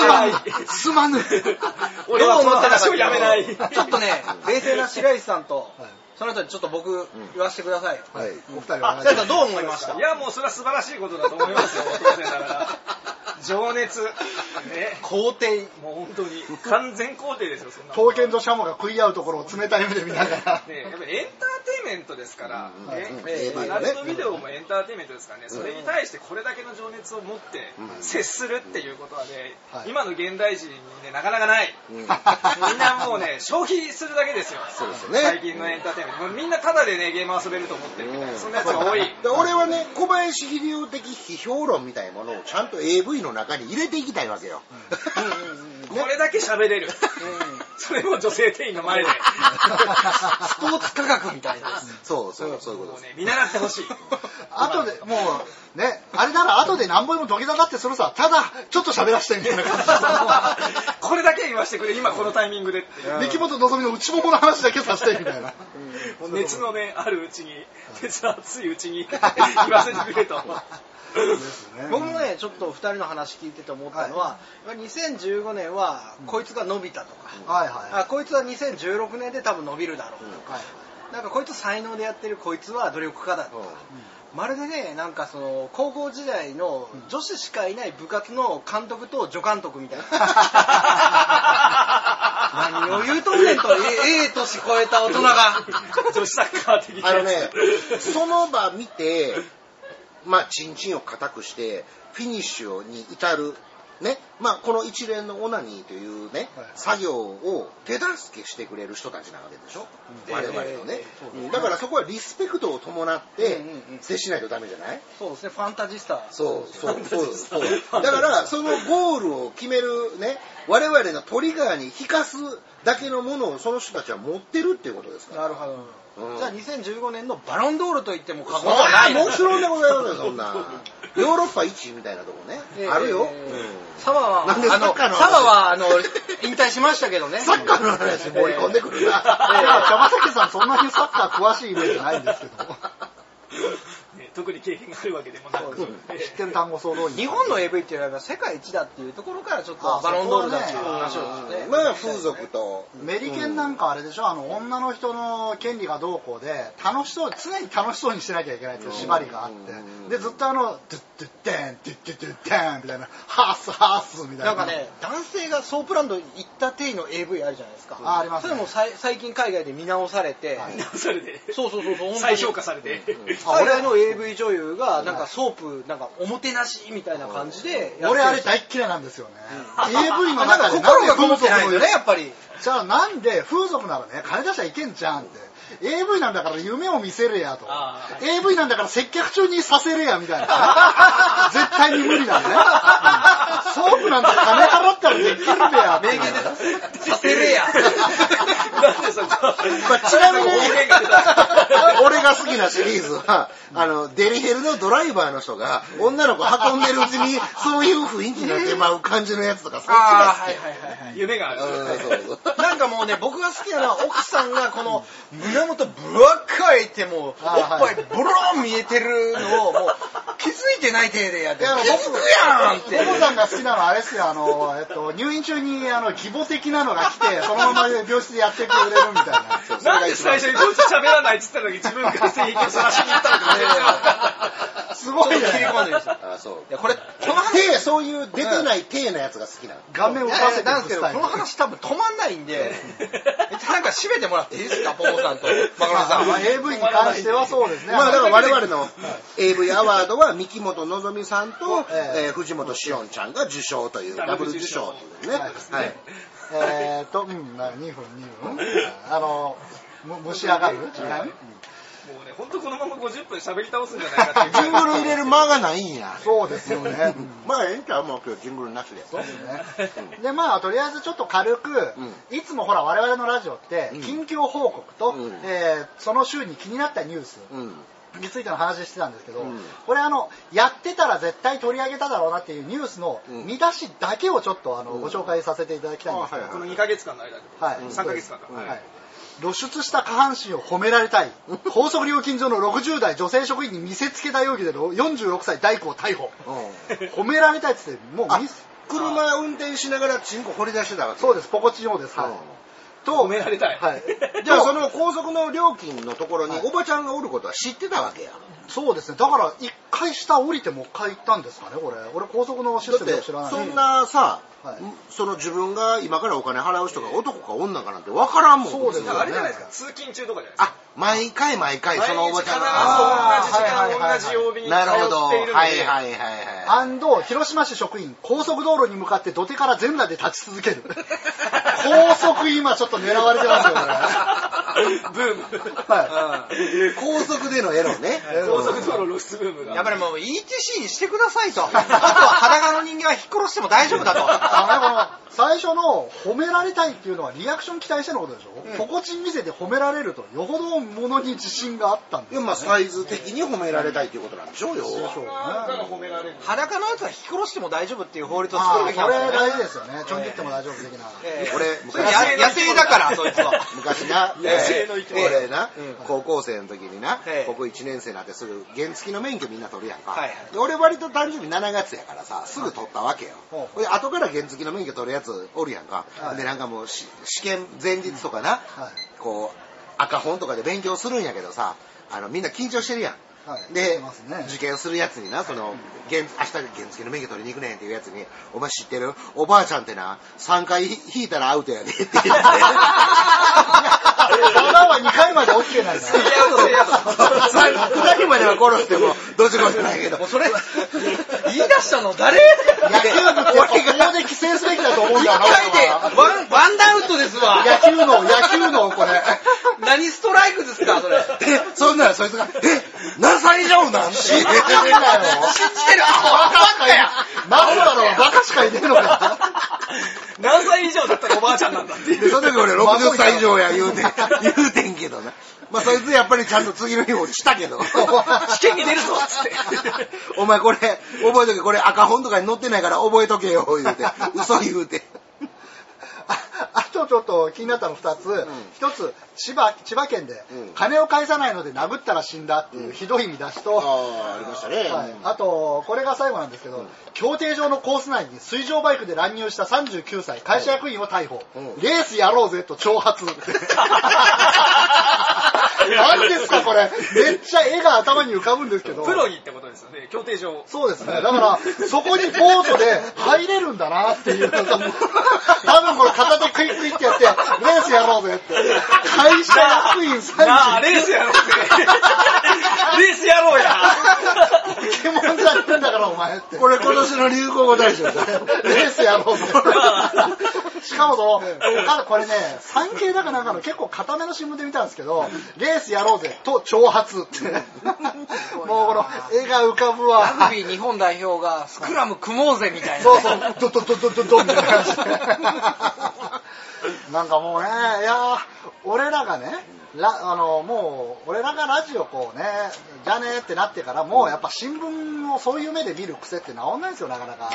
すまぬ。すまぬ。俺はその話をやめない。ちょっとね、冷静な白石さんと、その後にちょっと僕、言わせてください。はい。お二人は白石さんどう思いました？いや、もうそれは素晴らしいことだと思いますよ、当然ながら。情熱。ね。肯定。もう本当に。完全肯定ですよ、そんなの。刀剣とシャモが食い合うところを冷たい目で見ながら。ね、やっぱりエンターテインメントですから、うんねナルトビデオもエンターテインメントですからね、それに対してこれだけの情熱を持って接するっていうことはね、はい今の現代人にね、なかなかない。うんみんなもうね、消費するだけですよ。そうですよね最近のエンターテインメント。もうみんなタダでね、ゲーム遊べると思ってるみたいな、うんそんなやつが多い。で俺はね、小林秀夫的批評論みたいなものをちゃんと AV の中に入れていきたいわけよ。これだけ喋れる。それも女性店員の前で。スポーツ科学みたいな。そうそう、そういうことです。ね、見習ってほしい。後で、もう、ね、あれなら後で何本も土下座だってするさ、ただ、ちょっと喋らせてみたいな感これだけ言わせてくれ、今このタイミングでっていう。じで。三木本のぞみの内ももの話だけさせてみたいな。熱のね、あるうちに、熱熱いうちに 言わせてくれと。ね。僕もね、ちょっと二人の話聞いてて思ったのは、2015年は、こいつが伸びたとか、はいはい。あこいつは2016年で多分伸びるだろうとか、はい。なんかこいつ才能でやってるこいつは努力家だとか、まるでね、なんかその、高校時代の女子しかいない部活の監督と助監督みたいな。何を言うとんねんと、えええ年超えた大人が。女子サッカー的なあのね、その場見て、まあ、チンチンを固くして、フィニッシュに至る、ね、まあ、この一連のオナニーというね、はい作業を手助けしてくれる人たちなわけでしょ、うん。我々のね。ええ、うん。だからそこはリスペクトを伴って接しないとダメじゃない？そうですね、ファンタジスタ。そうそうそうそう。だからそのゴールを決めるね我々のトリガーに引かすだけのものをその人たちは持ってるっていうことですから。なるほど。うん。じゃあ2015年のバロンドールと言っても過そ言ではない。もちろんでございますよそんな。ヨーロッパ一みたいなとこね、ええ。あるよ、サバは、あの、サバは、あの、引退しましたけどね。サッカーの話盛り込んでくるな、いや、山崎さんそんなにサッカー詳しいイメージないんですけど。ね特に経験があるわけでもなく。知ってる単語総動員。日本の AV っていうのは世界一だっていうところからちょっとあバロンドールだっていう話をですね。まあ風俗とメリケンなんかあれでしょ、あの女の人の権利がどうこうで楽しそう常に楽しそうにしてなきゃいけないっていう縛りがあってうんでずっとあのドゥッドゥッデンドゥッドゥッドゥッデンみたいなハースハースみたいななんかね、男性がソープランド行った体の AV あるじゃないですか。あありますねそれも最近海外で見直されて、はいそれで、そうそうそうそう、本当に再評価されて。海外の AV 女優がなんかソープ、なんかおもてなしみたいな感じで。俺あれ大っ嫌いなんですよね、AV の中で心がこもなんで風俗のね、やっぱり。じゃあなんで風俗ならね金出しゃいけんじゃんって AV なんだから夢を見せれやとあ AV なんだから接客中にさせれやみたいな 絶対に無理だね、うんソープなんて金払ったらできるべや名言でさせれや。なんでそこ、まあちなみに。俺が好きなシリーズは、あの、デリヘルのドライバーの人が、女の子運んでるうちに、そういう雰囲気になってまう感じのやつとか、そっちがああ、はいはいはいはい。夢がある。なんかもうね、僕が好きなのは奥さんがこの胸元ぶわっかいてもおっぱいボローン見えてるのをもう気づいてない体でやって、気づくやんって。モモさんが好きなのはあれですよ、あの、えっと、入院中に、あの、義母的なのが来て、そのまま病室でやってくれるみたいな。なんで最初にこいつ喋らないって言ったのに自分から性癖を探しに行ったのかすごいね。切り込んでる。あそう。いや、これ、この話、手、そういう出てない手なやつが好きなの。顔面浮かせてやいやなんですけど、この話多分止まんないんで、なんか締めてもらっていいですか、ポモさんと、マカロニさん。まあ AV に関してはそうですね。まあだから我々の AV アワードは三木本のぞみさんと、えええー藤本しおんちゃんが受賞という、ダブル受賞というね。はいはい。えーっと、うん、な2分、2分。あの、む蒸し上がる時間？もうね、本当このまま50分喋り倒すんじゃないかっていうジングル入れる間がないんや。そうですよね。まあええんちゃうもう今日ジングルなしで。そうですね。で、まあ、とりあえずちょっと軽く、いつもほら、我々のラジオって、うん近況報告と、うんえーその週に気になったニュースうん。についての話してたんですけど、うんこれあの、やってたら絶対取り上げただろうなっていうニュースのうん見出しだけをちょっとあの、うんご紹介させていただきたいんですけど、あはいこの2ヶ月間の間で。はい、3ヶ月間か。うんはい。露出した下半身を褒められたい。高速料金所の60代女性職員に見せつけた容疑での46歳大工を逮捕。褒められたいっつってもうあミス。車運転しながらチンコ掘り出してたわけ。そうです。ポコチンをですはいうんと褒められたいはい。じゃあその高速の料金のところにおばちゃんがおることは知ってたわけや。そうですね。だから一回下降りてもう一回行ったんですかねこれ。俺高速のシスだってテムを知らない。そんなさ、はい。その自分が今からお金払う人が男か女かなんて分からんもん。そうですよだからあれじゃないですか。通勤中とかじゃないですか。あ、毎回毎回そのおばちゃんが。同じ時間同じ曜日に通なるほど。はいっているのではいはいはい。アンド広島市職員高速道路に向かって土手から全裸で立ち続ける 高速今ちょっと狙われてますよこれブームは高速でのエロね。高速道路露出ブームがやっぱりもう ETC にしてくださいと。あとは裸の人間は引っ殺しても大丈夫だと。あのねこの最初の褒められたいっていうのはリアクション期待してのことでしょ、ポコチン見せて褒められるとよほどものに自信があったんですいやまあサイズ的に褒められたいっていうことなんでしょうよ。でしょう。ねから褒められる裸のやつは引き殺しても大丈夫っていう法律を作るべきなんですよね。大事ですよね。ちょん切っても大丈夫的な、ええ俺それや野生だから、そいつは。昔な、野生の生き物俺な、うん。高校生の時にな、ええ。ここ1年生になってすぐ原付の免許みんな取るやんか、はいはい。で俺割と誕生日7月やからさすぐ取ったわけよ、ほう。で後から原付の免許取るやつおるやんか、はい。でなんかもうし試験前日とかな、はい。こう赤本とかで勉強するんやけどさあのみんな緊張してるやん。で受験するやつになその原明日原付の免許取りに行くねんっていうやつに「お前知ってる？おばあちゃんってな3回引いたらアウトやで」って言って。今は2回まで OK なんだ。セイアウトセイアウト2人までは殺してもどっちこじゃないけど。もうそれ、言い出したの誰？野球部ってここで規制すべきだと思うん一だよな回で俺は。ワン、ワンアウトですわ。野球の野球のこれ。何ストライクですか、それ。えそんならそいつが「え何？歳以上なん?」て信じてんだよ信じてる？アホバカしかいねえなんだろうバカしかいねえのか。何歳以上だったらおばあちゃんなんだっていう。でその時俺60歳以上や言うて。言うてんけどな。まあそいつやっぱりちゃんと次の日落ちたけど。試験に出るぞっつって。お前これ覚えとけ。これ赤本とかに載ってないから覚えとけよ言うて。嘘言うてあ あとちょっと気になったの2つ、一つ千葉千葉県で、うん。金を返さないので殴ったら死んだっていうひどい見出しと、ああありましたね、はい、あとこれが最後なんですけど、競艇場のコース内に水上バイクで乱入した39歳会社役員を逮捕、うん。レースやろうぜと挑発 何ですかこれめっちゃ絵が頭に浮かぶんですけどプロにってことですよね競艇場そうですね。だから、そこにボートで入れるんだなっていう。多分これ片手クイックイってやって、レースやろうぜって。会社役員なあレー30スやろうぜ レースやろうやポケモンじゃねえんだからお前って。これ今年の流行語大賞だレースやろうぜ。しかもその、他これね、産経だかなんかの結構固めの新聞で見たんですけど、レースやろうぜと挑発って。もうこの絵が浮かぶわ。ラグビー日本代表がスクラム組もうぜみたいな。そうそう、ドドドドドドみたいな感じで。なんかもうね、いやー俺らがね、ラあのもう俺らがラジオこうね、じゃねーってなってからもうやっぱ新聞をそういう目で見る癖って治んないんですよ、なかなか。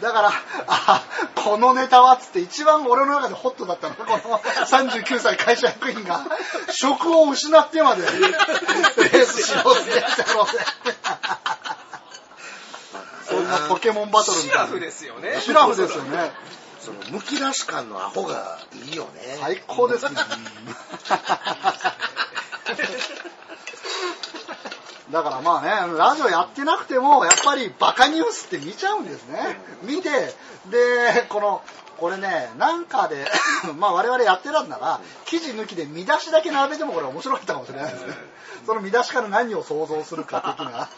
だから、あ、このネタはっつって一番俺の中でホットだったのが、この39歳会社役員が職を失ってまで レースしようぜ、レースやろうぜ。そんなポケモンバトルみシたいな。ラフですよねシラフですよね。そのむき出し感のアホがいいよね最高ですね。だからまあね、ラジオやってなくても、やっぱりバカニュースって見ちゃうんですね。見て、で、この、これね、なんかで、まあ我々やってたんなら、記事抜きで見出しだけ並べてもこれ面白かったかもしれないですね。その見出しから何を想像するか的な。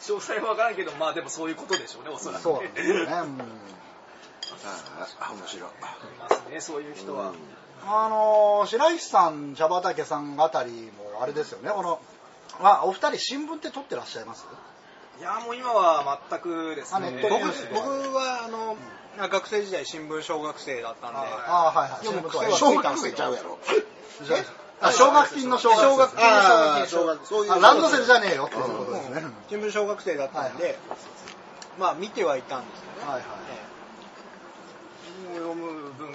詳細は分からんけどまあでもそういうことでしょうねおそらくそうねですよね。うんああ面白い。いますねそういう人は、あの白石さん、茶畑さんあたりもあれですよね、この、あお二人新聞って撮ってらっしゃいます？いやもう今は全くですね。僕僕はあの学生時代新聞小学生だったんで、ああ、はいはい。小学生ちゃうやろ。あ奨学金の奨学奨学金の奨学金。小学そういうあランドセルじゃねえよっていうことですね。新聞小学生だったんで、まあ見てはいたんですよね。はいはい。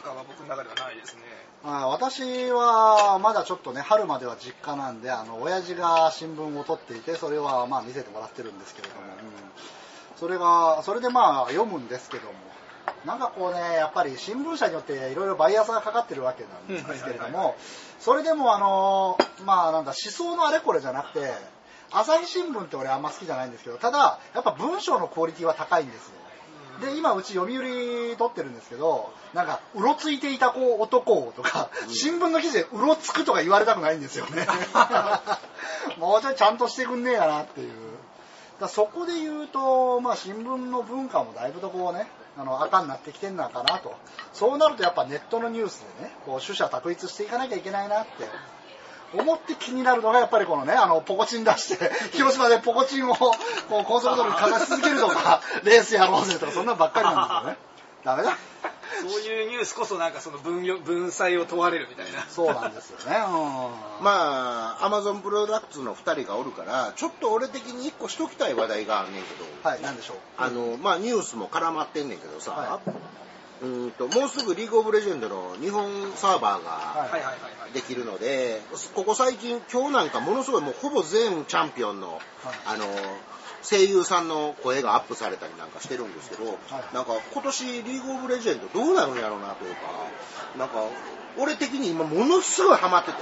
ええもう読む文化は僕の中ではないですね。あ私はまだちょっとね春までは実家なんであの親父が新聞を取っていてそれはまあ見せてもらってるんですけれども、うん、それがそれでまあ読むんですけども。なんかこうねやっぱり新聞社によっていろいろバイアスがかかってるわけなんですけれども。それでもあのまあなんだ思想のあれこれじゃなくて朝日新聞って俺あんま好きじゃないんですけどただやっぱ文章のクオリティは高いんですよで今うち読売撮ってるんですけどなんかうろついていた子男とか、新聞の記事でうろつくとか言われたくないんですよね。もうちょいちゃんとしてくんねえやなっていう。だそこで言うと、まあ、新聞の文化もだいぶとこうねあの赤になってきてんのかなと。そうなるとやっぱネットのニュースでねこう取捨択一していかなきゃいけないなって思って気になるのがやっぱりこのね、あの、ポコチン出して、広島でポコチンをこう高速道路にかざし続けるとか、レースやろうぜとか、そんなばっかりなんですよね。ダメだ。そういうニュースこそなんかその分分際を問われるみたいな。そうなんですよね。うん、まあ、アマゾンプロダクツの2人がおるから、ちょっと俺的に1個しときたい話題があんねんけど。はい、なんでしょう？あの、まあニュースも絡まってんねんけどさ、はい、うんともうすぐリーグオブレジェンドの日本サーバーができるので、ここ最近、今日なんかものすごいもうほぼ全チャンピオンの、あの、声優さんの声がアップされたりなんかしてるんですけど、なんか今年リーグオブレジェンドどうなるんやろうなというか、なんか俺的に今ものすごいハマってて、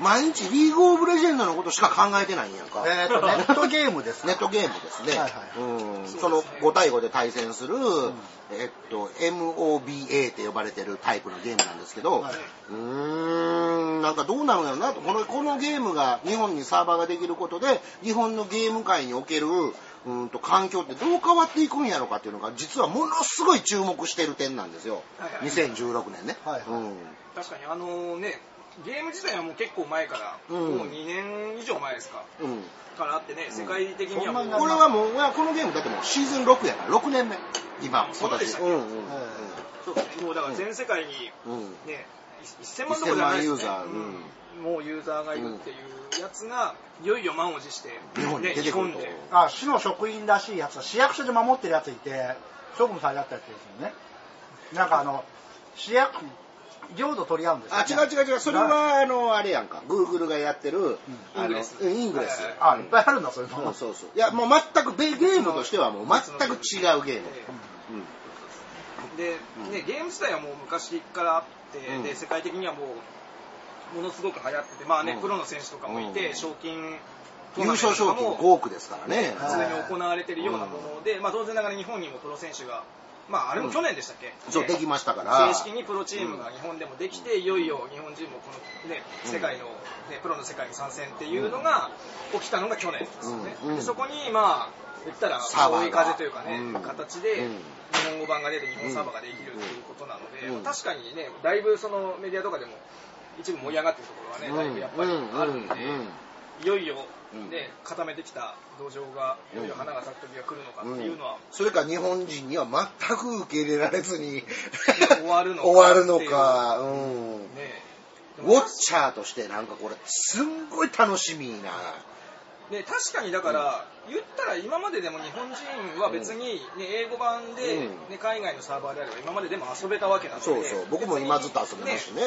毎日リーグオブレジェンドのことしか考えてないんやんか。えー、と、ネットゲームです。ネットゲームですね。はいはい、うん。その5対5で対戦する、うん、えっと、MOBA って呼ばれてるタイプのゲームなんですけど、はい、うーん、なんかどうなるんやろうなと。この、このゲームが日本にサーバーができることで、日本のゲーム界におけるうんと環境ってどう変わっていくんやろうかっていうのが実はものすごい注目してる点なんですよ、はいはい、2016年ね、はいはい、うん、確かにあのねゲーム自体はもう結構前から、うん、もう2年以上前ですか、うん、からあってね世界的にはもう、これはもうこのゲームだってもうシーズン6やから6年目。今今年うんうん、うん、そうもうだから全世界にね、1000万どころじゃないですね、ユーザー、うん、もうユーザーがいるっていうやつが、いよいよ満を持して、日本で、日本で。あ、市の職員らしいやつは、市役所で守ってるやついて、処分されたってやつですよね。なんかあの、市役、領土取り合うんですあ、違う違う違う。それは、あの、あれやんか。グーグルがやってる、うん、イングレス。イングレス。あ、いっぱいあるんだ、それも。そうそうそう。いや、もう全く、ゲームとしてはもう全く違うゲーム。で、ね、ゲーム自体はもう昔からあって、うん、で世界的にはもうものすごく流行ってて、まあね、うん、プロの選手とかもいて、賞金優勝賞金5億ですからね普通に行われてるようなもので、まあ、当然ながら日本にもプロ選手がまあ、あれも去年でしたっけ、うん、そう、できましたから。正式にプロチームが日本でもできて、うん、いよいよ日本人もこのね、世界の、ね、プロの世界に参戦っていうのが起きたのが去年ですよね。うん、でそこに、まあ、言ったら、追い風というかね、形で、日本語版が出て日本サーバーができるっていうことなので、確かにね、だいぶそのメディアとかでも、一部盛り上がってるところはね、だいぶやっぱりあるんで、いよいよね、固めてきた土壌がいよいよ花が咲く時が来るのかっていうのは、うん、それか日本人には全く受け入れられずに 終わるのか終わるのか、うん、ね、ウォッチャーとしてなんかこれすんごい楽しみな。ね、確かにだから、うん、言ったら今まででも日本人は別に、ね、英語版で、ね、海外のサーバーであれば今まででも遊べたわけなので。そうそう。僕も今ずっと遊べますしね、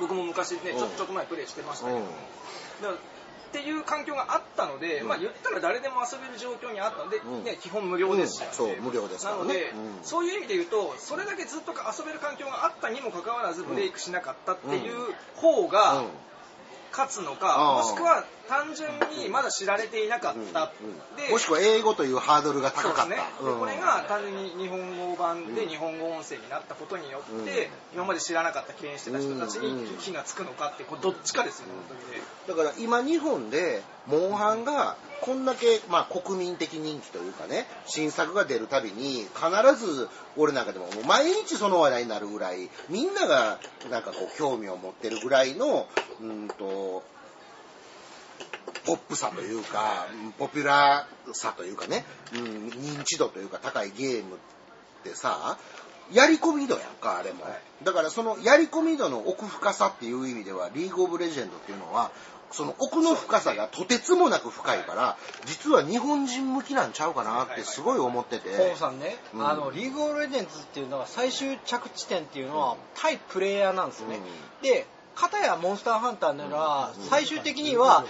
僕も昔ねちょちょっと前プレイしてましたけど。も、っていう環境があったので、うん、まあ言ったら誰でも遊べる状況にあったので、うん、ね、基本無料ですし、うん、そう無料ですなので、そういう意味で言うとそれだけずっと遊べる環境があったにもかかわらずブレイクしなかったっていう方が、勝つのかもしくは単純にまだ知られていなかった、でもしくは英語というハードルが高かった、ね、これが単純に日本語版で日本語音声になったことによって、今まで知らなかった敬遠してた人たちに火がつくのかってこれどっちかですよ、本当にね。だから今日本でモンハンがこんだけ、まあ、国民的人気というかね新作が出るたびに必ず俺なんかでももう毎日その話題になるぐらいみんながなんかこう興味を持ってるぐらいのうんとポップさというかポピュラーさというかね、うん、認知度というか高いゲームってさやり込み度やんか、あれも。だからそのやり込み度の奥深さっていう意味では、リーグオブレジェンドっていうのは、その奥の深さがとてつもなく深いから、実は日本人向きなんちゃうかなってすごい思ってて。ポンさんね、うん。あのリーグオブレジェンズっていうのは最終着地点っていうのは対プレイヤーなんですよね、で片やモンスターハンターなら最終的には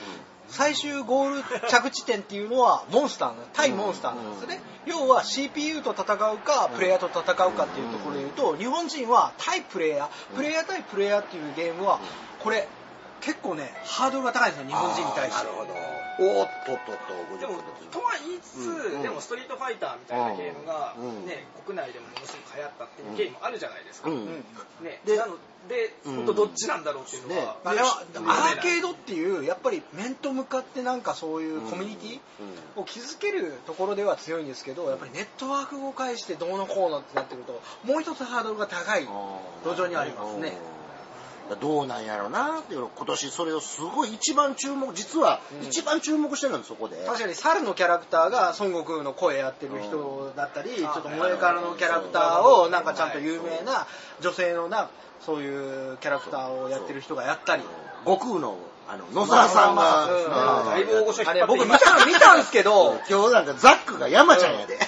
最終ゴール着地点っていうのはモンスターな対モンスターなんですよね、要は CPU と戦うかプレイヤーと戦うかっていうところで言うと日本人は対プレイヤー。プレイヤー対プレイヤーっていうゲームはこれ結構ねハードルが高いんですよ日本人に対して。なるほど。おーっとっとっと、でもとは言いつつ、うんでもストリートファイターみたいなゲームが、うん。ね、国内でもものすごく流行ったっていうゲームあるじゃないですか、うん。ね、でなので、うん本当どっちなんだろうっていうのは、あれはね。アーケードっていう。やっぱり面と向かってなんかそういうコミュニティを築けるところでは強いんですけどやっぱりネットワークを介してどうのこうのってなってくるともう一つハードルが高い土壌にありますねうんどうなんやろうなっていうの今年それをすごい一番注目実は一番注目してるんですそこで。確かに猿のキャラクターが孫悟空の声やってる人だったりちょっと萌えからのキャラクターをなんかちゃんと有名な女性のなそういうキャラクターをやってる人がやったり。悟空のあの野沢さんが、うん。うんだいぶ大御所あれ僕見た見たんですけど今日なんかザックが山ちゃんやで、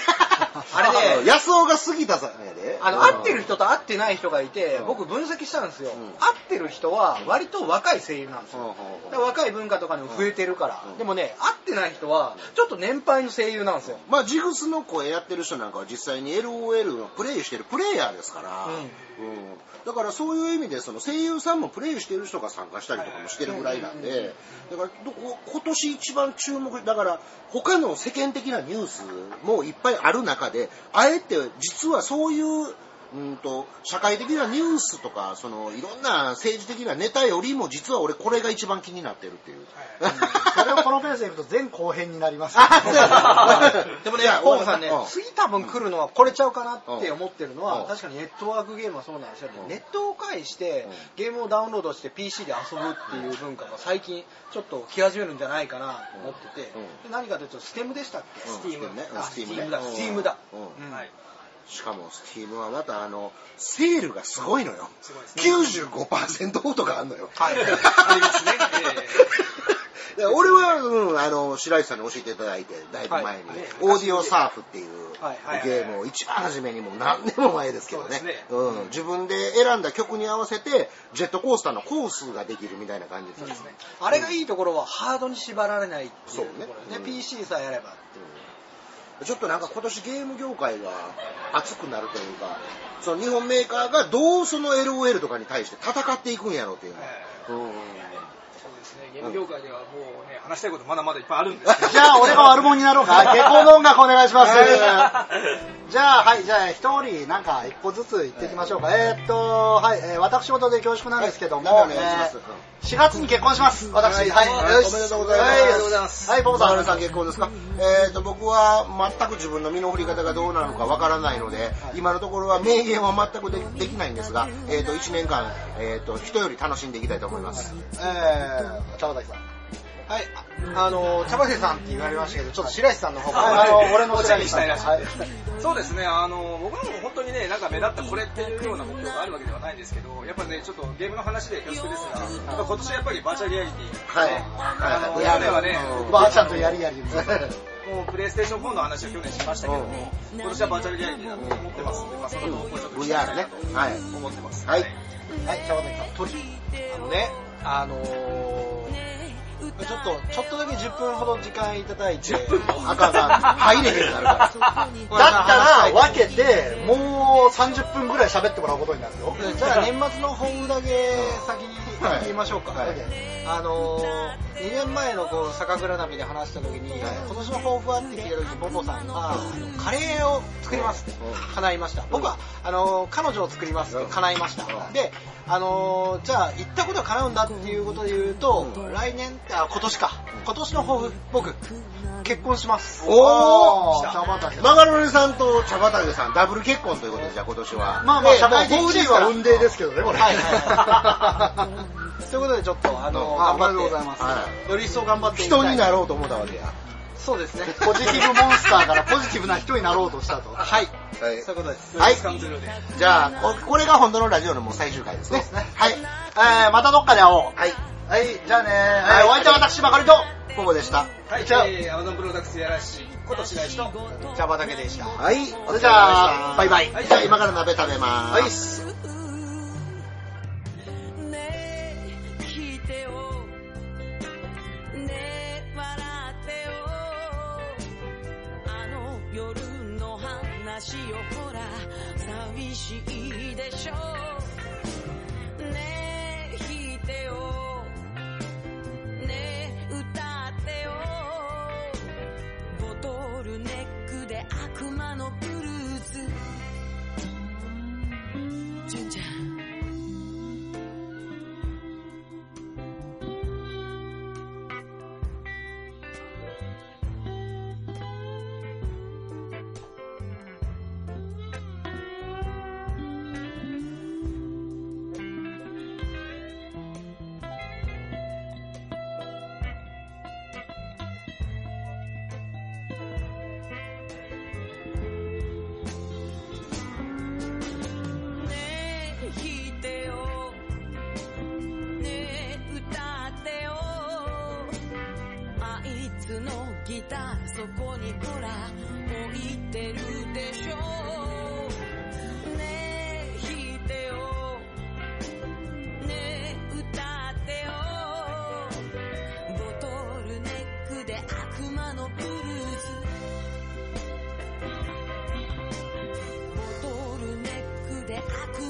あれね。安尾が杉田さんやであの、会ってる人と会ってない人がいてう、ん。僕分析したんですよ。ん。会ってる人は割と若い声優なんですよ。若い文化とかにも増えてるから。う。ん。でもね、会ってない人は、ちょっと年配の声優なんですよ。まあジグスの声やってる人なんかは実際に LOL のプレイしてるプレイヤーですから、うん。うんだからそういう意味でその声優さんもプレイしてる人が参加したりとかもしてるぐらいなんで、だから今年一番注目だから他の世間的なニュースもいっぱいある中であえて実はそういううんと社会的なニュースとかそのいろんな政治的なネタよりも実は俺これが一番気になってるっていう。それをこのペースでいくと全後編になります。でもねいや、ポンさんねうん、次多分来るのはこれちゃうかなって思ってるのうん。は、確かにネットワークゲームはそうなんですよ。うん。ネットを介してうん。ゲームをダウンロードして PC で遊ぶっていう文化が最近ちょっと来始めるんじゃないかなと思ってて。何かというと、ステムでしたっけ？うん。Steam ね。だ、うん。Steam だ。しかも、スティームはまたあの、セールがすごいのよ。すごいですね。95%オフとかあんのよ。はい。ありますね、で俺は、うん、あの、白石さんに教えていただいて、だいぶ前に、はい。オーディオサーフっていうはいはいゲームを一番初めにもう何年も前ですけどね。ね。うん、自分で選んだ曲に合わせて、ジェットコースターのコースができるみたいな感じですね。あれがいいところはハードに縛られないっていうところね。ね。うん。PC さえやればちょっとなんか今年ゲーム業界が熱くなるというか、その日本メーカーがどうその LOL とかに対して戦っていくんやろうっていうね。うんね、ゲーム業界ではもうね、話したいことまだまだいっぱいあるんですけど、じゃあ、俺が悪者になろうか。下校の音楽お願いします。じゃあ、はい、じゃあ、一人、なんか、一個ずつ言っていきましょうか。えーっと、はい、えー私事で恐縮なんですけども、はい。お願い。しますえー4月に結婚します。私、はい、おめでとうございます。はおめでとうございます。はい、ポポさん。さんさん結婚ですか？えっ、と、僕は全く自分の身の振り方がどうなのかわからないので、今のところは明言は全くでできないんですが、えっ、と、1年間、えっ、と、人より楽しんでいきたいと思います。えー、茶畑さん。はいああの茶葉さんって言われましたけどちょっと白石さんの方はい、からあの、俺のお茶にしたいらしいはい。そうですね、あの僕はもう本当にね、なんか目立ったこれっていうような目標があるわけではないんですけど、やっぱね、ちょっとゲームの話で恐縮ですが、やっぱ今年はやっぱりバーチャルリアリティ、はい。あの、はいやれはね、ばあちゃんとやりやり。もうプレイステーション4の話は去年しましたけども、今年はバーチャルリアリティだと思ってますので、まあ、そのところちょっと VR ね。はい。思ってます。はいはい、茶畑さん。鳥。あのねあのーちょっとちょっとだけ10分ほど時間いただいてあかん。入れへんなるから。だったら、分けて、もう30分ぐらい喋ってもらうことになるよ。じゃあ年末の抱負だけ先に言いましょうか、はいあのー2年前のこう酒蔵鍋で話した時に、今年の抱負はって聞いた時にボボさんが、カレーを作りますってうん。叶いました。僕はあのー彼女を作りますって叶いました。うん。であのーじゃあ言ったことは叶うんだっていうことで言うと、来年あ今年か。今年の抱負僕結婚します。おー。茶畑。マガロネさんと茶畑さんダブル結婚ということで、じゃあ今年は。まあまあ、で社会的は運命ですけどね、これ。はいはい ということでちょっと、あの、頑張って。ございます。はい、より一層頑張って人になろうと思ったわけや。そうですね。ポジティブモンスターからポジティブな人になろうとしたと。はい。はい。そういうことです。はい。じゃあ、これが本当のラジオのもう最終回ですね。すねはい。えー、またどっかで会おう。はい。はい、じゃあねはい、お相手は私まかりと、ポモでした。はい、じゃあ、えー、アマゾンプロダクツやらしい、ことしがいしと、茶畑でした。はい、じゃあ、バイバイ。じゃあ今から鍋食べまーす。はい。をほら寂しいでしょねえ弾いてよ。ねえ歌ってよ。ボトルネックで悪魔のブルース純ちゃん。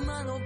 今の